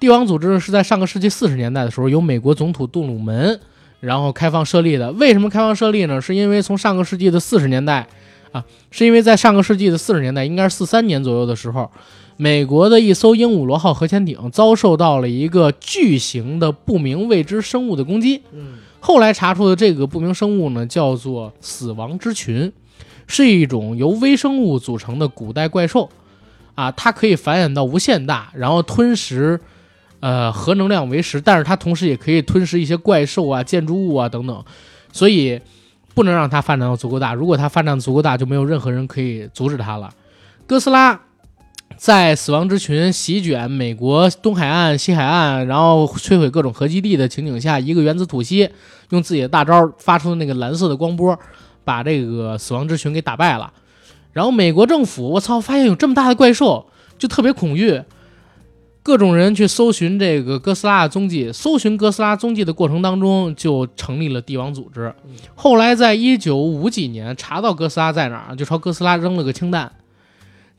帝王组织是在上个世纪四十年代的时候，由美国总统杜鲁门然后开放设立的。为什么开放设立呢？是因为从上个世纪的四十年代啊，是因为在上个世纪的四十年代，应该是四三年左右的时候，美国的一艘鹦鹉螺号核潜艇遭受到了一个巨型的不明未知生物的攻击。嗯，后来查出的这个不明生物呢，叫做死亡之群，是一种由微生物组成的古代怪兽啊，它可以繁衍到无限大，然后吞食。呃，核能量为食，但是它同时也可以吞食一些怪兽啊、建筑物啊等等，所以不能让它发展到足够大。如果它发展足够大，就没有任何人可以阻止它了。哥斯拉在死亡之群席卷美国东海岸、西海岸，然后摧毁各种核基地的情景下，一个原子吐息，用自己的大招发出的那个蓝色的光波，把这个死亡之群给打败了。然后美国政府，我操，发现有这么大的怪兽，就特别恐惧。各种人去搜寻这个哥斯拉的踪迹，搜寻哥斯拉踪迹的过程当中，就成立了帝王组织。后来在一九五几年查到哥斯拉在哪儿，就朝哥斯拉扔了个氢弹。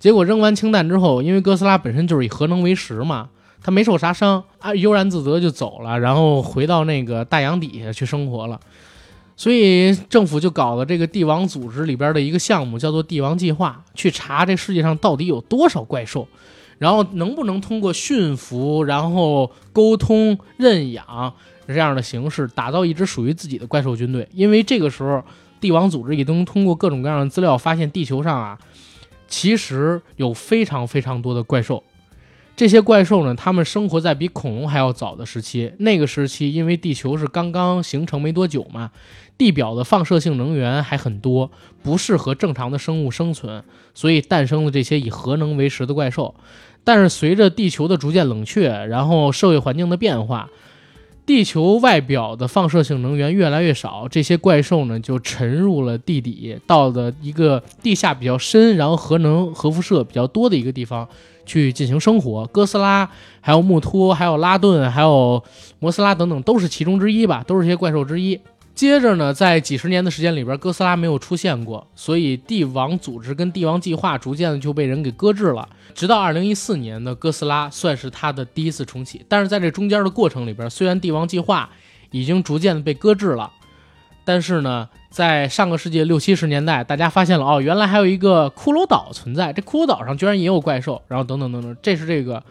结果扔完氢弹之后，因为哥斯拉本身就是以核能为食嘛，他没受啥伤啊，悠然自得就走了，然后回到那个大洋底下去生活了。所以政府就搞了这个帝王组织里边的一个项目，叫做帝王计划，去查这世界上到底有多少怪兽，然后能不能通过驯服、然后沟通、认养这样的形式，打造一支属于自己的怪兽军队。因为这个时候，帝王组织已经通过各种各样的资料发现，地球上啊，其实有非常非常多的怪兽。这些怪兽呢，它们生活在比恐龙还要早的时期。那个时期，因为地球是刚刚形成没多久嘛，地表的放射性能源还很多，不适合正常的生物生存，所以诞生了这些以核能为食的怪兽。但是随着地球的逐渐冷却，然后社会环境的变化，地球外表的放射性能源越来越少，这些怪兽呢就沉入了地底，到了一个地下比较深，然后核能核辐射比较多的一个地方去进行生活。哥斯拉、还有穆托、还有拉顿、还有摩斯拉等等，都是其中之一吧，都是些怪兽之一。接着呢，在几十年的时间里边，哥斯拉没有出现过，所以帝王组织跟帝王计划逐渐的就被人给搁置了。直到二零一四年的哥斯拉算是他的第一次重启，但是在这中间的过程里边，虽然帝王计划已经逐渐的被搁置了，但是呢，在上个世纪六七十年代，大家发现了哦，原来还有一个骷髅岛存在，这骷髅岛上居然也有怪兽，然后等等等等，这是这个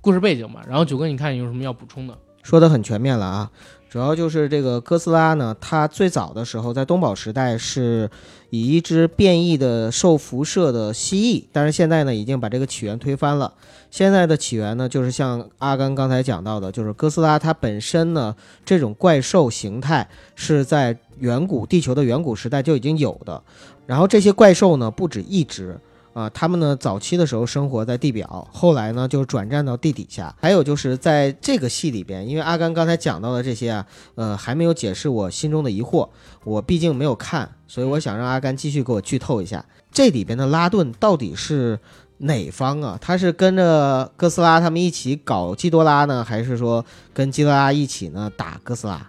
故事背景嘛。然后九哥，你看你有什么要补充的？说的很全面了啊。主要就是这个哥斯拉呢，它最早的时候在东宝时代是以一只变异的受辐射的蜥蜴，但是现在呢已经把这个起源推翻了。现在的起源呢，就是像阿甘刚才讲到的，就是哥斯拉它本身呢这种怪兽形态是在远古地球的远古时代就已经有的，然后这些怪兽呢不止一只。啊，他们呢早期的时候生活在地表，后来呢就转战到地底下。还有就是在这个戏里边，因为阿甘刚才讲到的这些啊，呃，还没有解释我心中的疑惑。我毕竟没有看，所以我想让阿甘继续给我剧透一下，这里边的拉顿到底是哪方啊？他是跟着哥斯拉他们一起搞基多拉呢，还是说跟基多拉一起呢打哥斯拉？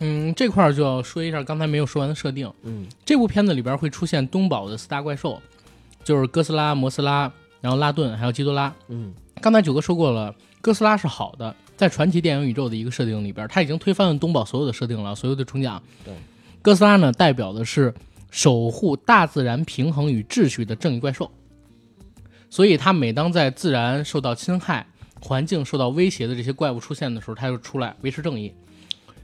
嗯，这块儿就要说一下刚才没有说完的设定。嗯，这部片子里边会出现东宝的四大怪兽。就是哥斯拉、摩斯拉，然后拉顿，还有基多拉。嗯，刚才九哥说过了，哥斯拉是好的，在传奇电影宇宙的一个设定里边，他已经推翻了东宝所有的设定了，所有的重讲。对，哥斯拉呢，代表的是守护大自然平衡与秩序的正义怪兽，所以它每当在自然受到侵害、环境受到威胁的这些怪物出现的时候，它就出来维持正义，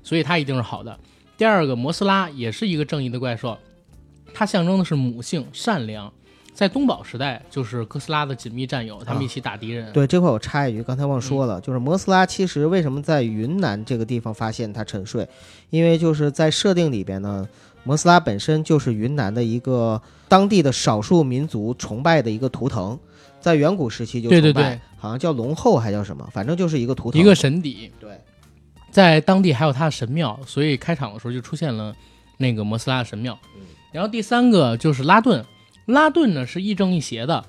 所以它一定是好的。第二个，摩斯拉也是一个正义的怪兽，它象征的是母性、善良。在东宝时代，就是哥斯拉的紧密战友，他们一起打敌人。对这块我插一句，刚才忘说了，就是摩斯拉其实为什么在云南这个地方发现它沉睡？因为就是在设定里边呢，摩斯拉本身就是云南的一个当地的少数民族崇拜的一个图腾，在远古时期就对对对，好像叫龙后还叫什么，反正就是一个图腾，一个神邸。对，在当地还有它的神庙，所以开场的时候就出现了那个摩斯拉的神庙。然后第三个就是拉顿。拉顿呢是亦正亦邪的，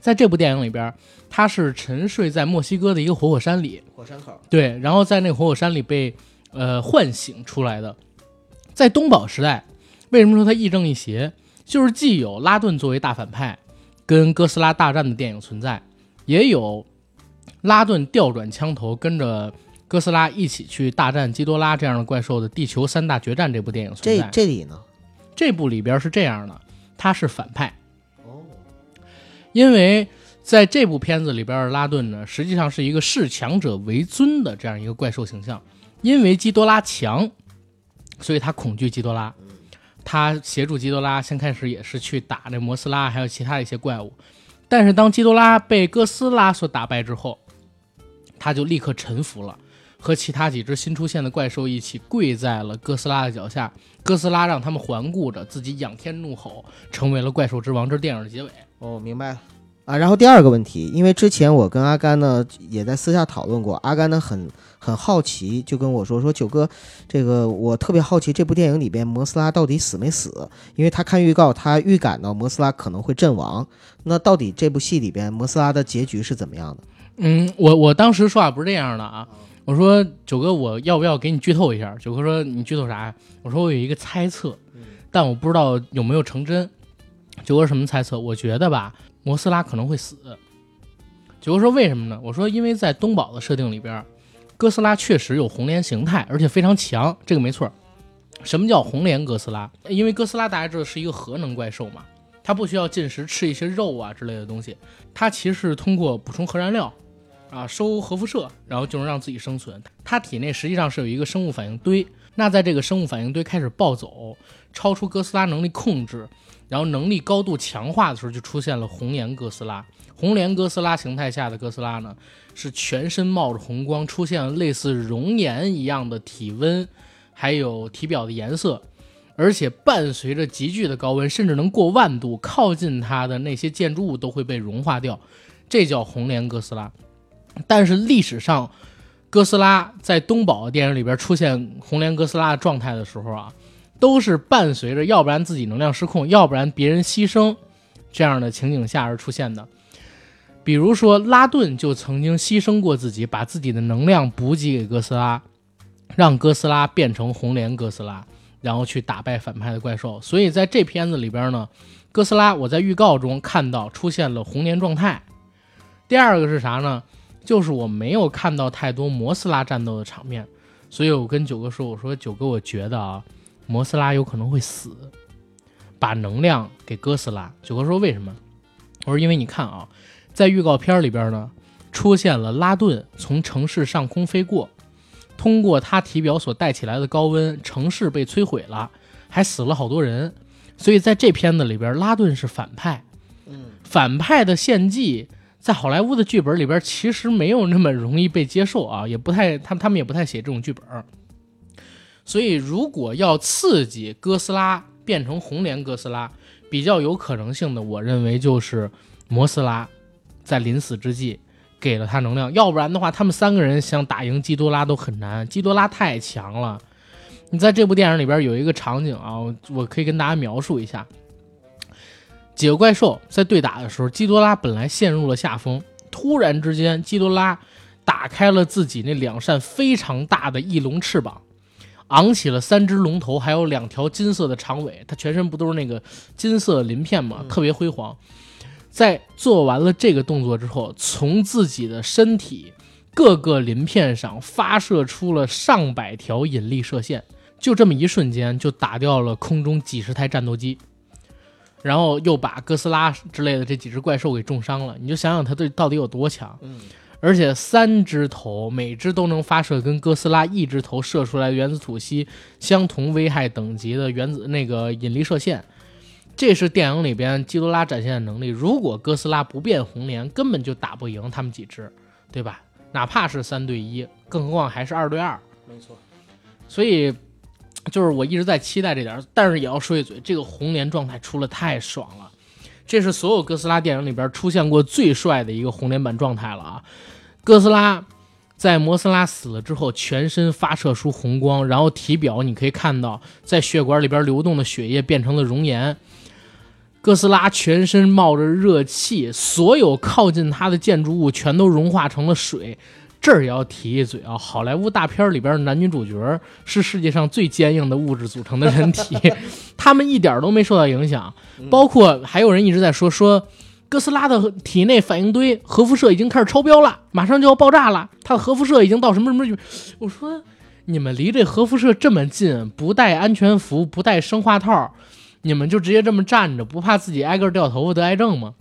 在这部电影里边，他是沉睡在墨西哥的一个活火山里，火山口。对，然后在那个活火山里被呃唤醒出来的。在东宝时代，为什么说他亦正亦邪？就是既有拉顿作为大反派跟哥斯拉大战的电影存在，也有拉顿调转枪头跟着哥斯拉一起去大战基多拉这样的怪兽的《地球三大决战》这部电影存在。这这里呢？这部里边是这样的。他是反派哦，因为在这部片子里边，拉顿呢实际上是一个视强者为尊的这样一个怪兽形象。因为基多拉强，所以他恐惧基多拉。他协助基多拉，先开始也是去打那摩斯拉，还有其他的一些怪物。但是当基多拉被哥斯拉所打败之后，他就立刻臣服了。和其他几只新出现的怪兽一起跪在了哥斯拉的脚下，哥斯拉让他们环顾着，自己仰天怒吼，成为了怪兽之王。这是电影的结尾。哦，明白了啊。然后第二个问题，因为之前我跟阿甘呢也在私下讨论过，阿甘呢很很好奇，就跟我说说九哥，这个我特别好奇这部电影里边摩斯拉到底死没死？因为他看预告，他预感到摩斯拉可能会阵亡。那到底这部戏里边摩斯拉的结局是怎么样的？嗯，我我当时说话不是这样的啊。我说九哥，我要不要给你剧透一下？九哥说你剧透啥呀？我说我有一个猜测，但我不知道有没有成真。九哥什么猜测？我觉得吧，摩斯拉可能会死。九哥说为什么呢？我说因为在东宝的设定里边，哥斯拉确实有红莲形态，而且非常强，这个没错。什么叫红莲哥斯拉？因为哥斯拉大家知道是一个核能怪兽嘛，它不需要进食吃一些肉啊之类的东西，它其实是通过补充核燃料，啊收核辐射，然后就能让自己生存。它体内实际上是有一个生物反应堆，那在这个生物反应堆开始暴走，超出哥斯拉能力控制，然后能力高度强化的时候，就出现了红颜哥斯拉。红莲哥斯拉形态下的哥斯拉呢，是全身冒着红光，出现了类似熔岩一样的体温。还有体表的颜色，而且伴随着急剧的高温，甚至能过万度，靠近它的那些建筑物都会被融化掉，这叫红莲哥斯拉。但是历史上，哥斯拉在东宝的电影里边出现红莲哥斯拉状态的时候啊，都是伴随着要不然自己能量失控，要不然别人牺牲这样的情景下而出现的。比如说拉顿就曾经牺牲过自己，把自己的能量补给给哥斯拉。让哥斯拉变成红莲哥斯拉，然后去打败反派的怪兽。所以在这片子里边呢，哥斯拉我在预告中看到出现了红莲状态。第二个是啥呢？就是我没有看到太多摩斯拉战斗的场面，所以我跟九哥说：“我说九哥，我觉得啊，摩斯拉有可能会死，把能量给哥斯拉。”九哥说：“为什么？”我说：“因为你看啊，在预告片里边呢，出现了拉顿从城市上空飞过。”通过他体表所带起来的高温，城市被摧毁了，还死了好多人。所以在这片子里边，拉顿是反派。嗯，反派的献祭在好莱坞的剧本里边其实没有那么容易被接受啊，也不太，他们他们也不太写这种剧本。所以如果要刺激哥斯拉变成红莲哥斯拉，比较有可能性的，我认为就是摩斯拉在临死之际。给了他能量，要不然的话，他们三个人想打赢基多拉都很难。基多拉太强了。你在这部电影里边有一个场景啊，我可以跟大家描述一下：几个怪兽在对打的时候，基多拉本来陷入了下风，突然之间，基多拉打开了自己那两扇非常大的翼龙翅膀，昂起了三只龙头，还有两条金色的长尾。它全身不都是那个金色鳞片吗？特别辉煌。在做完了这个动作之后，从自己的身体各个鳞片上发射出了上百条引力射线，就这么一瞬间就打掉了空中几十台战斗机，然后又把哥斯拉之类的这几只怪兽给重伤了。你就想想它对到底有多强？嗯，而且三只头，每只都能发射跟哥斯拉一只头射出来原子吐息相同危害等级的原子那个引力射线。这是电影里边基多拉展现的能力。如果哥斯拉不变红莲，根本就打不赢他们几只，对吧？哪怕是三对一，更何况还是二对二。没错。所以，就是我一直在期待这点，但是也要说一嘴，这个红莲状态出了太爽了。这是所有哥斯拉电影里边出现过最帅的一个红莲版状态了啊！哥斯拉在摩斯拉死了之后，全身发射出红光，然后体表你可以看到，在血管里边流动的血液变成了熔岩。哥斯拉全身冒着热气，所有靠近他的建筑物全都融化成了水。这儿也要提一嘴啊，好莱坞大片里边的男女主角是世界上最坚硬的物质组成的人体，[laughs] 他们一点都没受到影响。包括还有人一直在说说，哥斯拉的体内反应堆核辐射已经开始超标了，马上就要爆炸了。它的核辐射已经到什么什么？我说你们离这核辐射这么近，不带安全服，不带生化套。你们就直接这么站着，不怕自己挨个掉头发得癌症吗？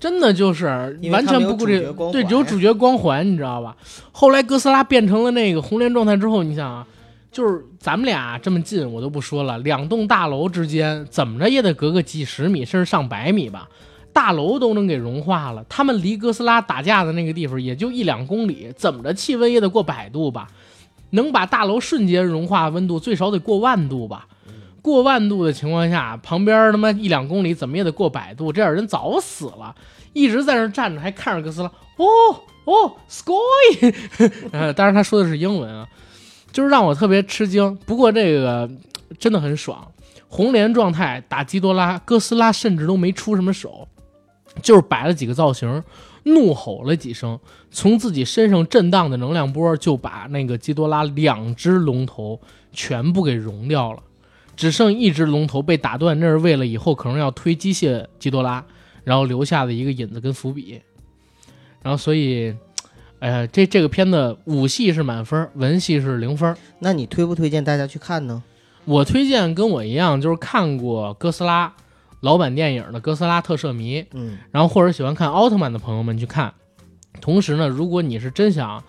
真的就是完全不顾这对只有主角光环，你知道吧？后来哥斯拉变成了那个红莲状态之后，你想啊，就是咱们俩这么近，我都不说了，两栋大楼之间怎么着也得隔个几十米，甚至上百米吧，大楼都能给融化了。他们离哥斯拉打架的那个地方也就一两公里，怎么着气温也得过百度吧？能把大楼瞬间融化温度最少得过万度吧？过万度的情况下，旁边他妈一两公里怎么也得过百度，这样人早死了。一直在那站着，还看着哥斯拉，哦哦，sky，[laughs] 呃，当然他说的是英文啊，就是让我特别吃惊。不过这个真的很爽，红莲状态打基多拉，哥斯拉甚至都没出什么手，就是摆了几个造型，怒吼了几声，从自己身上震荡的能量波就把那个基多拉两只龙头全部给融掉了。只剩一只龙头被打断，那是为了以后可能要推机械基多拉，然后留下的一个引子跟伏笔。然后所以，哎呀，这这个片子武戏是满分，文戏是零分。那你推不推荐大家去看呢？我推荐跟我一样，就是看过哥斯拉老版电影的哥斯拉特摄迷，嗯，然后或者喜欢看奥特曼的朋友们去看。同时呢，如果你是真想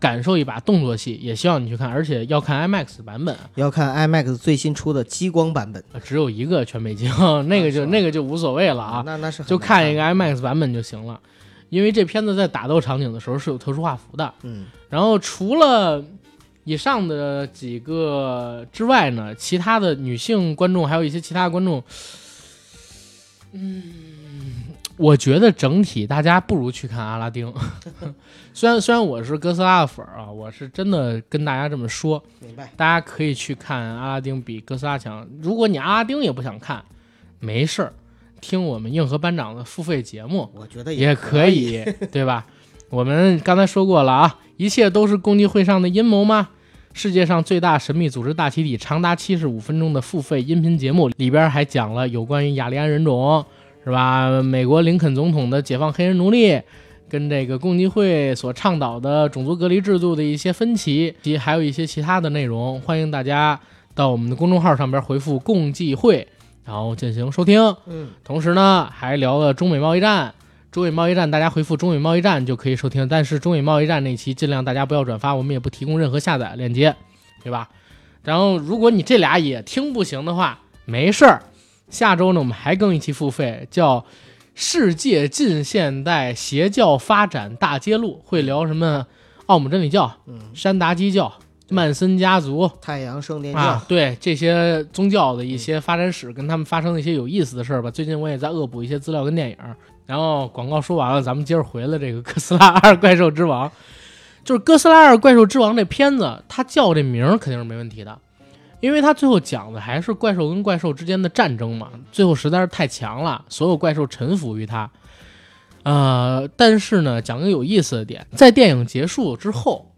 感受一把动作戏，也希望你去看，而且要看 IMAX 版本，要看 IMAX 最新出的激光版本。呃只有一个全美镜，[laughs] 那个就、那个就无所谓了啊，那那是就看一个 IMAX 版本就行了。因为这片子在打斗场景的时候是有特殊画幅的，嗯，然后除了以上的几个之外呢，其他的女性观众还有一些其他观众，嗯，我觉得整体大家不如去看阿拉丁。[laughs] 虽然虽然我是哥斯拉的粉儿啊，我是真的跟大家这么说，明白。大家可以去看阿拉丁比哥斯拉强。如果你阿拉丁也不想看，没事儿，听我们硬核班长的付费节目，我觉得也可可以，[laughs] 对吧？我们刚才说过了啊，一切都是共济会上的阴谋吗？世界上最大神秘组织大集体长达七十五分钟的付费音频节目里边还讲了有关于雅利安人种，是吧？美国林肯总统的解放黑人奴隶，跟这个共济会所倡导的种族隔离制度的一些分歧，及还有一些其他的内容。欢迎大家到我们的公众号上边回复“共济会”，然后进行收听。嗯，同时呢，还聊了中美贸易战。中美贸易战，大家回复“中美贸易战”就可以收听。但是中美贸易战那期尽量大家不要转发，我们也不提供任何下载链接，对吧？然后如果你这俩也听不行的话，没事儿。下周呢，我们还更一期付费，叫《世界近现代邪教发展大揭露》，会聊什么奥姆真理教、嗯，山达基教、曼森家族，太阳圣殿教，啊，对这些宗教的一些发展史，跟他们发生的一些有意思的事儿吧。最近我也在恶补一些资料跟电影。然后广告说完了，咱们接着回了这个《哥斯拉二：怪兽之王》，就是《哥斯拉二：怪兽之王》这片子，它叫这名儿肯定是没问题的，因为他最后讲的还是怪兽跟怪兽之间的战争嘛。最后实在是太强了，所有怪兽臣服于他。呃，但是呢，讲个有意思的点，在电影结束之后，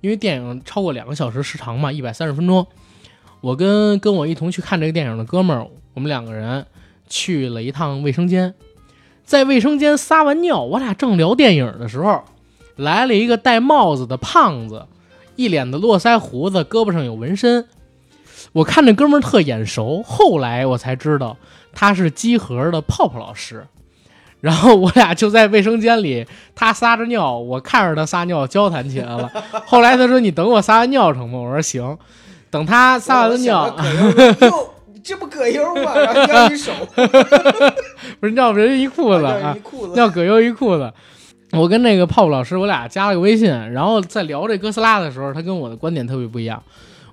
因为电影超过两个小时时长嘛，一百三十分钟，我跟跟我一同去看这个电影的哥们儿，我们两个人去了一趟卫生间，在卫生间撒完尿，我俩正聊电影的时候，来了一个戴帽子的胖子，一脸的络腮胡子，胳膊上有纹身。我看这哥们儿特眼熟，后来我才知道他是机核的泡泡老师。然后我俩就在卫生间里，他撒着尿，我看着他撒尿，交谈起来了。[laughs] 后来他说：“你等我撒完尿成吗？”我说：“行。”等他撒完了尿，哟，[laughs] 这不葛优吗？然后尿一手，[laughs] 不是尿人一裤子要啊一，裤子，尿葛优一裤子。我跟那个泡泡老师，我俩加了个微信，然后在聊这哥斯拉的时候，他跟我的观点特别不一样。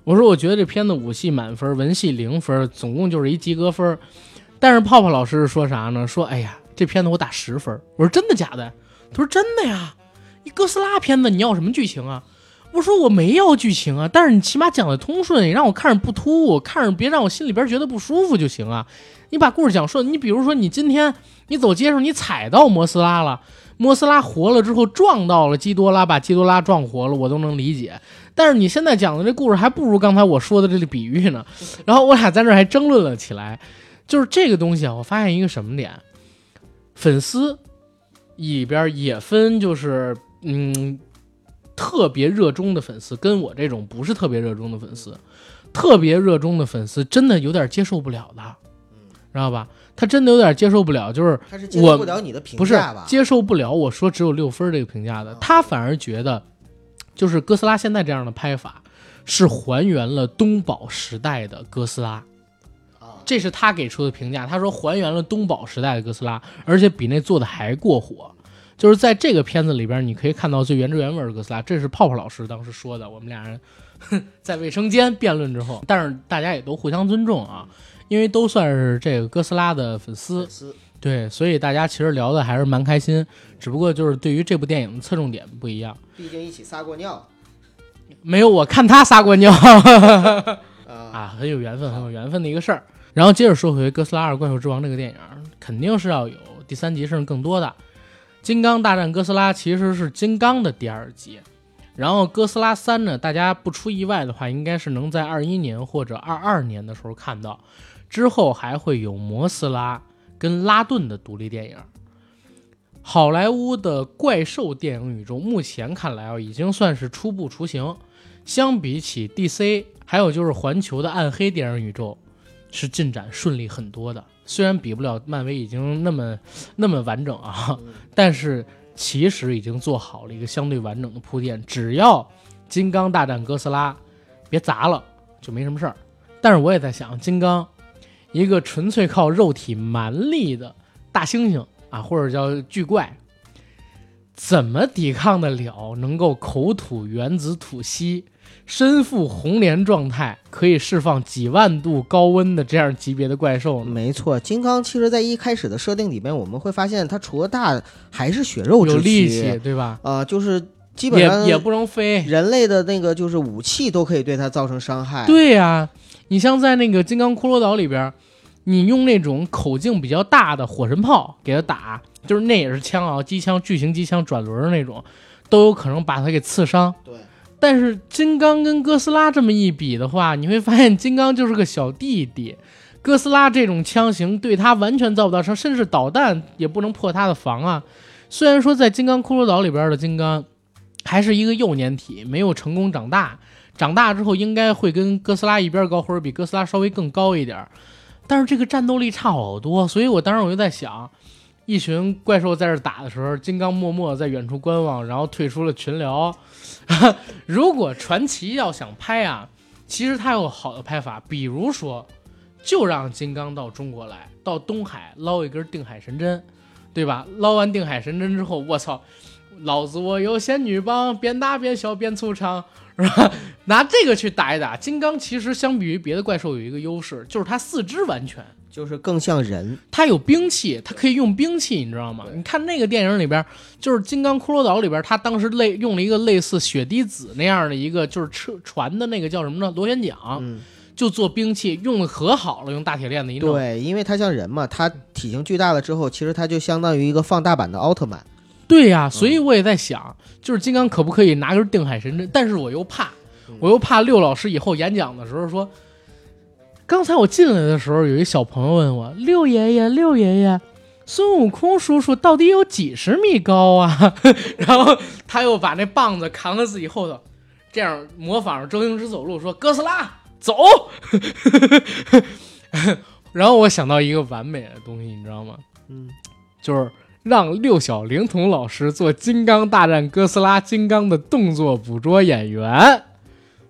我说我觉得这片子武戏满分，文戏零分，总共就是一及格分。但是泡泡老师说啥呢？说哎呀，这片子我打十分。我说真的假的？他说真的呀，你哥斯拉片子你要什么剧情啊？我说我没要剧情啊，但是你起码讲的通顺，你让我看着不突兀，看着别让我心里边觉得不舒服就行啊。你把故事讲顺，你比如说你今天你走街上你踩到摩斯拉了。摩斯拉活了之后撞到了基多拉，把基多拉撞活了，我都能理解。但是你现在讲的这故事还不如刚才我说的这个比喻呢。然后我俩在这儿还争论了起来，就是这个东西啊，我发现一个什么点，粉丝里边也分，就是嗯，特别热衷的粉丝跟我这种不是特别热衷的粉丝，特别热衷的粉丝真的有点接受不了的，知道吧？他真的有点接受不了，就是他是接受不了你的评不是价吧？接受不了我说只有六分这个评价的，他反而觉得，就是哥斯拉现在这样的拍法是还原了东宝时代的哥斯拉，啊，这是他给出的评价。他说还原了东宝时代的哥斯拉，而且比那做的还过火。就是在这个片子里边，你可以看到最原汁原味的哥斯拉，这是泡泡老师当时说的。我们俩人 [laughs] 在卫生间辩论之后，但是大家也都互相尊重啊，因为都算是这个哥斯拉的粉丝粉，丝对，所以大家其实聊的还是蛮开心，只不过就是对于这部电影的侧重点不一样。毕竟一起撒过尿没有我看他撒过尿 [laughs] 啊，啊，很有缘分，很有缘分的一个事儿。然后接着说回《哥斯拉二：怪兽之王》这个电影，肯定是要有第三集甚至更多的。《金刚大战哥斯拉》其实是《金刚》的第二集，然后《哥斯拉三》呢，大家不出意外的话，应该是能在二一年或者二二年的时候看到。之后还会有摩斯拉跟拉顿的独立电影，好莱坞的怪兽电影宇宙目前看来啊，已经算是初步雏形。相比起 DC，还有就是环球的暗黑电影宇宙，是进展顺利很多的。虽然比不了漫威已经那么那么完整啊，[laughs] 但是其实已经做好了一个相对完整的铺垫。只要金刚大战哥斯拉，别砸了，就没什么事儿。但是我也在想，金刚一个纯粹靠肉体蛮力的大猩猩啊，或者叫巨怪，怎么抵抗得了能够口吐原子吐息？身负红莲状态，可以释放几万度高温的这样级别的怪兽呢？没错，金刚其实在一开始的设定里面，我们会发现它除了大还是血肉之有力躯气，对吧？啊、就是基本上也也不能飞。人类的那个就是武器都可以对它造成伤害。对呀、你像在那个金刚骷髅岛里边，你用那种口径比较大的火神炮给它打，就是那也是枪啊，机枪、巨型机枪、转轮儿那种，都有可能把它给刺伤。对但是金刚跟哥斯拉这么一比的话，你会发现金刚就是个小弟弟，哥斯拉这种枪型对他完全造不到伤，甚至导弹也不能破他的防啊。虽然说在金刚骷髅岛里边的金刚还是一个幼年体，没有成功长大，长大之后应该会跟哥斯拉一边高，或者比哥斯拉稍微更高一点，但是这个战斗力差好多，所以我当时我就在想。一群怪兽在这打的时候，金刚默默在远处观望，然后退出了群聊。[laughs] 如果传奇要想拍啊，其实它有好的拍法，比如说，就让金刚到中国来，到东海捞一根定海神针，对吧？捞完定海神针之后，我操，老子我有仙女棒，边大边小边粗长，[laughs] 是吧？拿这个去打一打金刚，其实相比于别的怪兽有一个优势，就是它四肢完全。就是更像人。它有兵器，它可以用兵器，你知道吗？你看那个电影里边，就是《金刚骷髅岛》里边，他当时类用了一个类似血滴子那样的一个，就是车船的那个叫什么呢？螺旋桨，嗯，就做兵器，用的可好了，用大铁链子一弄。对，因为它像人嘛，它体型巨大了之后，其实它就相当于一个放大版的奥特曼。对呀、所以我也在想，就是金刚可不可以拿根定海神针？但是我又怕，我又怕六老师以后演讲的时候说，刚才我进来的时候，有一小朋友问我，六爷爷，六爷爷。孙悟空叔叔到底有几十米高啊？[laughs] 然后他又把那棒子扛在自己后头，这样模仿着周星驰走路说：“哥斯拉，走！” [laughs] 然后我想到一个完美的东西，你知道吗？嗯，就是让六小龄童老师做《金刚大战哥斯拉》金刚的动作捕捉演员，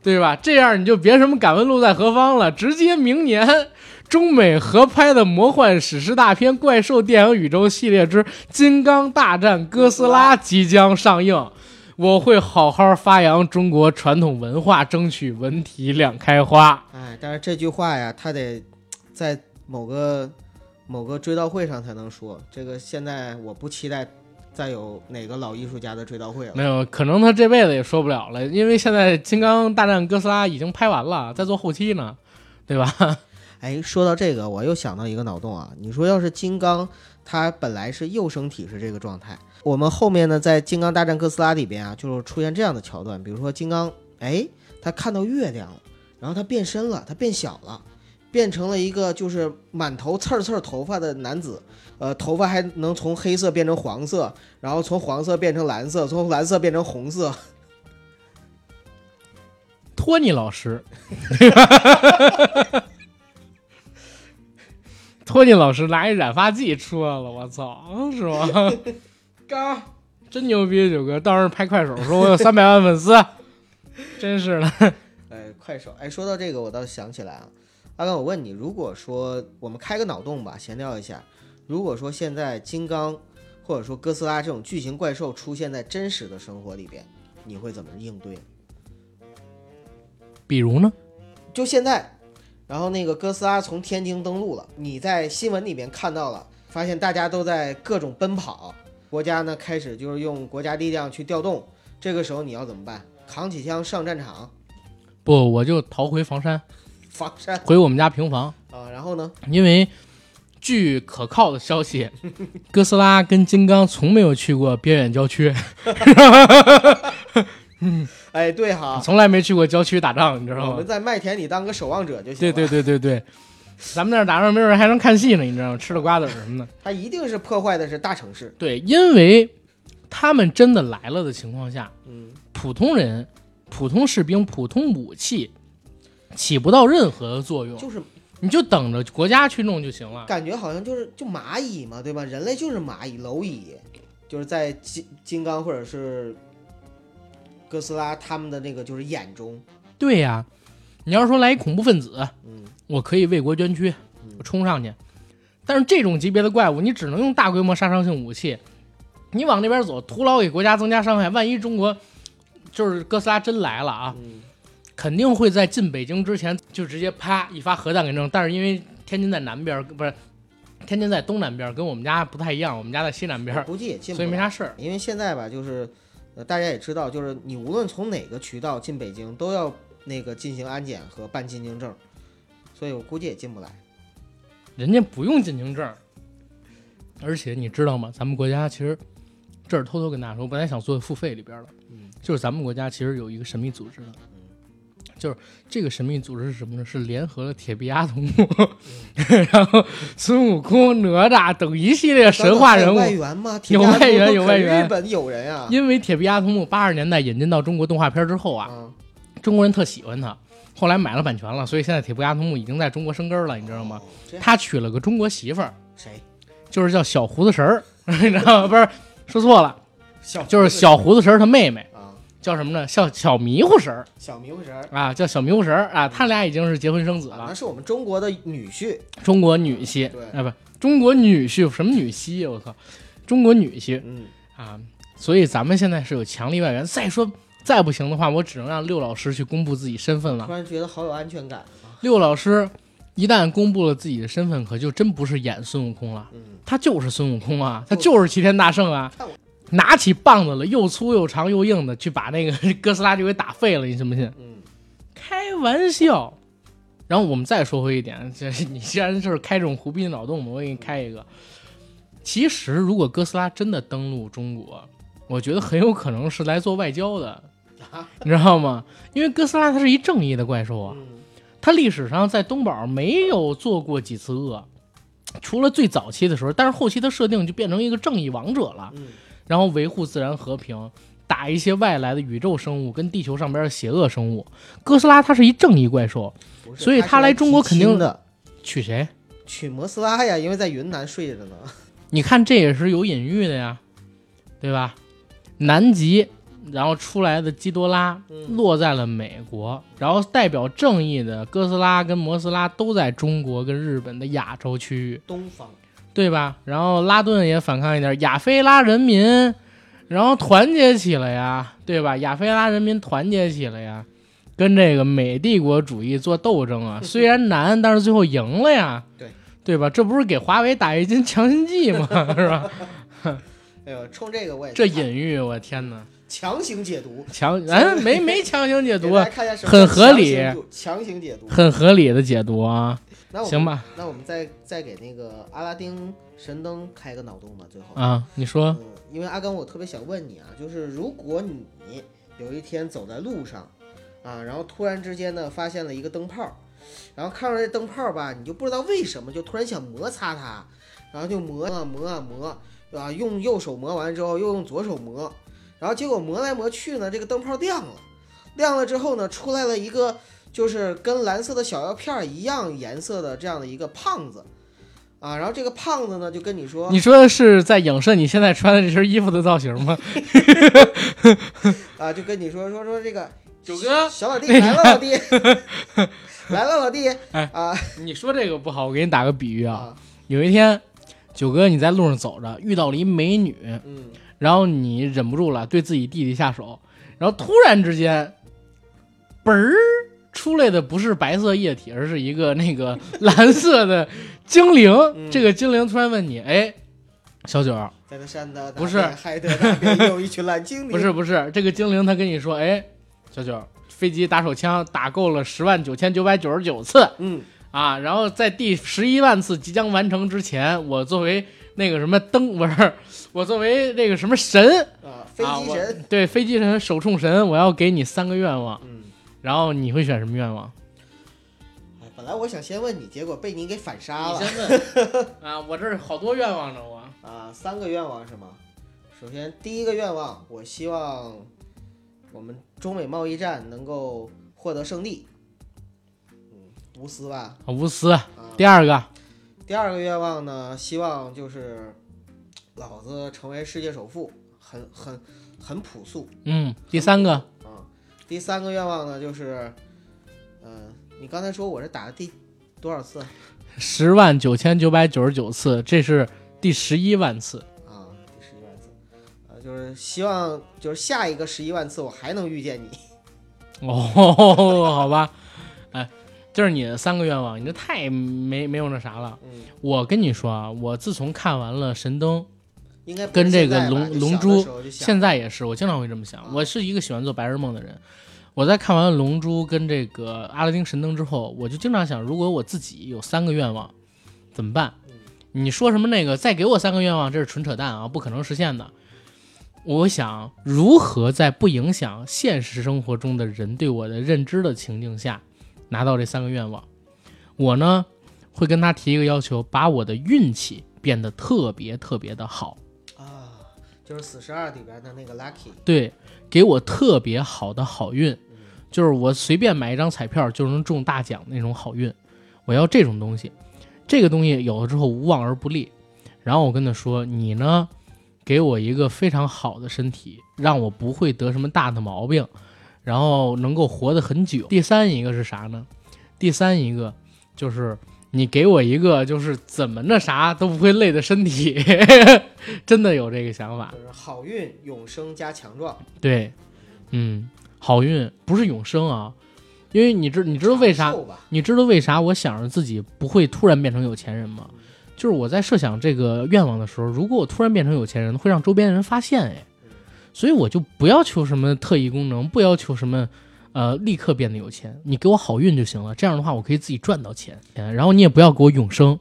对吧？这样你就别什么敢问路在何方了，直接明年中美合拍的魔幻史诗大片《怪兽电影宇宙系列之金刚大战哥斯拉》即将上映。我会好好发扬中国传统文化，争取文体两开花。哎，但是这句话呀，它得在某个某个追悼会上才能说。这个现在我不期待再有哪个老艺术家的追悼会了。没有，可能他这辈子也说不了了，因为现在《金刚大战哥斯拉》已经拍完了，在做后期呢，对吧？哎，说到这个，我又想到一个脑洞啊。你说要是金刚，它本来是幼生体是这个状态，我们后面呢，在《金刚大战哥斯拉》里边啊，就是出现这样的桥段，比如说金刚，哎，他看到月亮了，然后他变身了，他变小了，变成了一个就是满头刺儿刺儿头发的男子，呃，头发还能从黑色变成黄色，然后从黄色变成蓝色，从蓝色变成红色。[laughs] 托尼老师，托尼老师拿一染发剂出来了，我操，是吧？[laughs] 刚真牛逼，九哥，到时候拍快手说我有三百万粉丝，真是的。[laughs] 哎，快手，哎，说到这个，我倒想起来啊，阿刚，我问你，如果说我们开个脑洞吧，闲聊一下，如果说现在金刚或者说哥斯拉这种巨型怪兽出现在真实的生活里边，你会怎么应对？比如呢？就现在，然后那个哥斯拉从天津登陆了，你在新闻里面看到了，发现大家都在各种奔跑，国家呢开始就是用国家力量去调动，这个时候你要怎么办？扛起枪上战场，不，我就逃回房山，回我们家平房。啊，然后呢？因为据可靠的消息，[laughs] 哥斯拉跟金刚从没有去过边远郊区，嗯 [laughs] 哎，对哈，从来没去过郊区打仗，你知道吗我们？在麦田里当个守望者就行了。对对对对对，咱们那儿打仗没准还能看戏呢，你知道吗？吃了瓜子什么的。他一定是破坏的是大城市。对，因为他们真的来了的情况下，嗯，普通人、普通士兵、普通武器起不到任何的作用，就是你就等着国家去弄就行了。感觉好像就是就蚂蚁嘛，对吧？人类就是蚂蚁、蝼蚁，就是在金金刚或者是哥斯拉他们的那个就是眼中，对呀，你要是说来一恐怖分子，嗯，我可以为国捐躯，嗯我冲上去。但是这种级别的怪物，你只能用大规模杀伤性武器，你往那边走，徒劳给国家增加伤害。万一中国就是哥斯拉真来了啊，嗯，肯定会在进北京之前就直接啪一发核弹给扔。但是因为天津在南边，不是天津在东南边，跟我们家不太一样，我们家在西南边，估计也进不所以没啥事儿。因为现在吧，就是呃，大家也知道，就是你无论从哪个渠道进北京，都要那个进行安检和办进京证，所以我估计也进不来。人家不用进京证，而且你知道吗？咱们国家其实这儿偷偷跟大家说，我本来想做付费里边的，嗯，就是咱们国家其实有一个神秘组织的，就是这个神秘组织是什么呢？是联合了铁臂阿童木，然后孙悟空、哪吒等一系列神话人物有。外援吗？有外援有外援日本有人啊。因为铁臂阿童木八十年代引进到中国动画片之后啊，啊，中国人特喜欢他，后来买了版权了，所以现在铁臂阿童木已经在中国生根了，你知道吗？哦？他娶了个中国媳妇儿，谁？就是叫小胡子神儿，[laughs] 你知道吗？不是，说错了，小就是小胡子神儿他妹妹，啊，叫什么呢？叫小迷糊神儿小迷糊神儿啊，叫小迷糊神儿啊。他俩已经是结婚生子了，是我们中国的女婿。中国女婿对啊，不，中国女婿什么女婿呀？我靠，中国女婿嗯，啊！所以咱们现在是有强力外援。再说再不行的话，我只能让六老师去公布自己身份了突。然觉得好有安全感啊。六老师一旦公布了自己的身份，可就真不是演孙悟空了。嗯，他就是孙悟空啊，他就是齐天大圣啊！拿起棒子了，又粗又长又硬的，去把那个 [laughs] 哥斯拉就给打废了，你信不信？嗯，开玩笑。然后我们再说回一点，这你既然就是开这种胡逼脑洞嘛，我给你开一个。其实，如果哥斯拉真的登陆中国，我觉得很有可能是来做外交的，啊，你知道吗？因为哥斯拉它是一正义的怪兽啊，嗯，它历史上在东宝没有做过几次恶，除了最早期的时候，但是后期的设定就变成一个正义王者了，嗯，然后维护自然和平，打一些外来的宇宙生物跟地球上边的邪恶生物。哥斯拉它是一正义怪兽，所以他来中国肯定的，娶谁？娶摩斯拉呀，因为在云南睡着呢。你看这也是有隐喻的呀，对吧？南极，然后出来的基多拉嗯落在了美国，然后代表正义的哥斯拉跟摩斯拉都在中国跟日本的亚洲区域，东方，对吧？然后拉顿也反抗一点，亚非拉人民，然后团结起来呀，对吧？亚非拉人民团结起来呀，跟这个美帝国主义做斗争啊，[laughs] 虽然难，但是最后赢了呀，对对吧？这不是给华为打一针强心剂吗？[laughs] 是吧？哎呦，冲这个我也这隐喻，我天哪！强行解读，强，哎，没没强行解读 [laughs] 很合理强行解读。很合理的解读啊。那我行，吧，那我们再再给那个阿拉丁神灯开个脑洞吧，最后。啊，你说，嗯，因为阿甘，我特别想问你啊，就是如果你有一天走在路上，啊，然后突然之间呢发现了一个灯泡，然后看到这灯泡吧，你就不知道为什么就突然想摩擦它，然后就磨啊磨啊磨，啊，用右手磨完之后又用左手磨，然后结果磨来磨去呢，这个灯泡亮了，亮了之后呢，出来了一个就是跟蓝色的小药片儿一样颜色的这样的一个胖子。啊，然后这个胖子呢，就跟你说，你说的是在影射你现在穿的这身衣服的造型吗？[laughs] 啊，就跟你说说说这个九哥，小老弟来了，老弟来了，[laughs] 老弟哎啊你说这个不好，我给你打个比喻啊。啊，有一天，九哥你在路上走着，遇到了一美女，嗯，然后你忍不住了，对自己弟弟下手，然后突然之间，嘣儿出来的不是白色液体，而是一个那个 [laughs] 蓝色的精灵。嗯。这个精灵突然问你：“哎，小九，在那山的不是。海的那边有一群蓝精灵，不是不是，这个精灵他跟你说：哎，小九，飞机打手枪打够了十万九千九百九十九次。嗯，啊，然后在第十一万次即将完成之前，我作为那个什么灯 [laughs] 不是，我作为那个什么神，啊，飞机神，对飞机神手冲神，我要给你三个愿望，嗯，然后你会选什么愿望？哎，本本来我想先问你，结果被你给反杀了你先问 [laughs] 啊，我这儿好多愿望呢，我啊！三个愿望是吗？首先第一个愿望，我希望我们中美贸易战能够获得胜利。嗯，无私吧。啊无私。啊，第二个，第二个愿望呢，希望就是老子成为世界首富，很很很朴素。嗯，第三个，啊，第三个愿望呢，就是，嗯、你刚才说我是打了第多少次十万九千九百九十九次，这是第十一万次。啊？第十一万次，呃，就是希望就是下一个十一万次我还能遇见你。[laughs] 哦，好吧，哎，这是你的三个愿望，你这太没没有那啥了。嗯，我跟你说啊，我自从看完了《神灯》，应该跟这个龙龙珠现在也是，我经常会这么想。我是一个喜欢做白日梦的人。我在看完《龙珠》跟这个《阿拉丁神灯》之后，我就经常想，如果我自己有三个愿望，怎么办？你说什么那个再给我三个愿望，这是纯扯淡啊，不可能实现的。我想如何在不影响现实生活中的人对我的认知的情境下，拿到这三个愿望。我呢会跟他提一个要求，把我的运气变得特别特别的好。啊，就是死十二里边的那个 Lucky，对，给我特别好的好运，就是我随便买一张彩票就能中大奖那种好运，我要这种东西。这个东西有了之后无往而不利。然后我跟他说：“你呢，给我一个非常好的身体，让我不会得什么大的毛病，然后能够活得很久。”第三一个是啥呢？第三一个就是你给我一个就是怎么那啥都不会累的身体，[laughs] 真的有这个想法。就是好运、永生加强壮。对，嗯，好运不是永生啊，因为你知你知道为啥？你知道为啥我想着自己不会突然变成有钱人吗？就是我在设想这个愿望的时候，如果我突然变成有钱人，会让周边人发现哎，所以我就不要求什么特异功能，不要求什么。呃，立刻变得有钱，你给我好运就行了。这样的话，我可以自己赚到钱。嗯然后你也不要给我永生，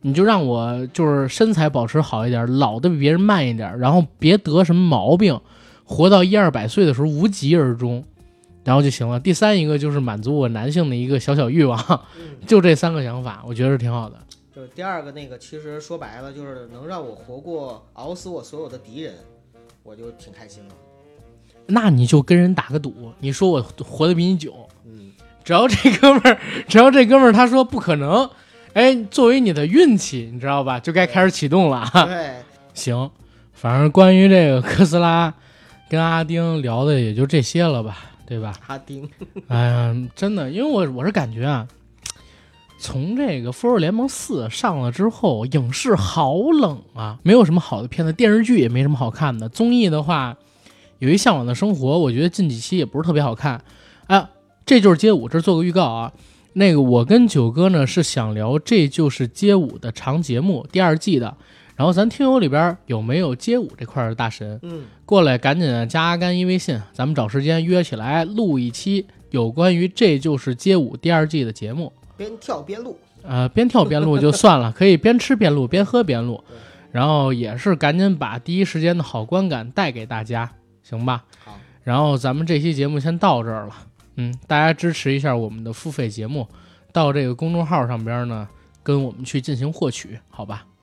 你就让我就是身材保持好一点，老的比别人慢一点，然后别得什么毛病，活到一二百岁的时候无疾而终，然后就行了。第三一个就是满足我男性的一个小小欲望，嗯，[laughs] 就这三个想法，我觉得是挺好的。就是第二个那个，其实说白了就是能让我活过熬死我所有的敌人，我就挺开心了。那你就跟人打个赌，你说我活得比你久，嗯，只要这哥们儿，只要这哥们儿他说不可能，哎，作为你的运气，你知道吧，就该开始启动了。对，[laughs] 行，反正关于这个哥斯拉跟阿丁聊的也就这些了吧，对吧？阿丁，[laughs] 哎呀，真的，因为我我是感觉啊，从这个《复仇者联盟四》上了之后，影视好冷啊，没有什么好的片子，电视剧也没什么好看的。综艺的话，有一《向往的生活》，我觉得近几期也不是特别好看。啊，这就是街舞，这做个预告啊。那个我跟九哥呢是想聊《这就是街舞》的长节目第二季的，然后咱听友里边有没有街舞这块的大神？嗯，过来赶紧加阿甘一微信，咱们找时间约起来录一期有关于《这就是街舞》第二季的节目。边跳边录，呃，边跳边录就算了，可以边吃边录，边喝边录，然后也是赶紧把第一时间的好观感带给大家，行吧？好，然后咱们这期节目先到这儿了，嗯，大家支持一下我们的付费节目，到这个公众号上边呢，跟我们去进行获取，好吧？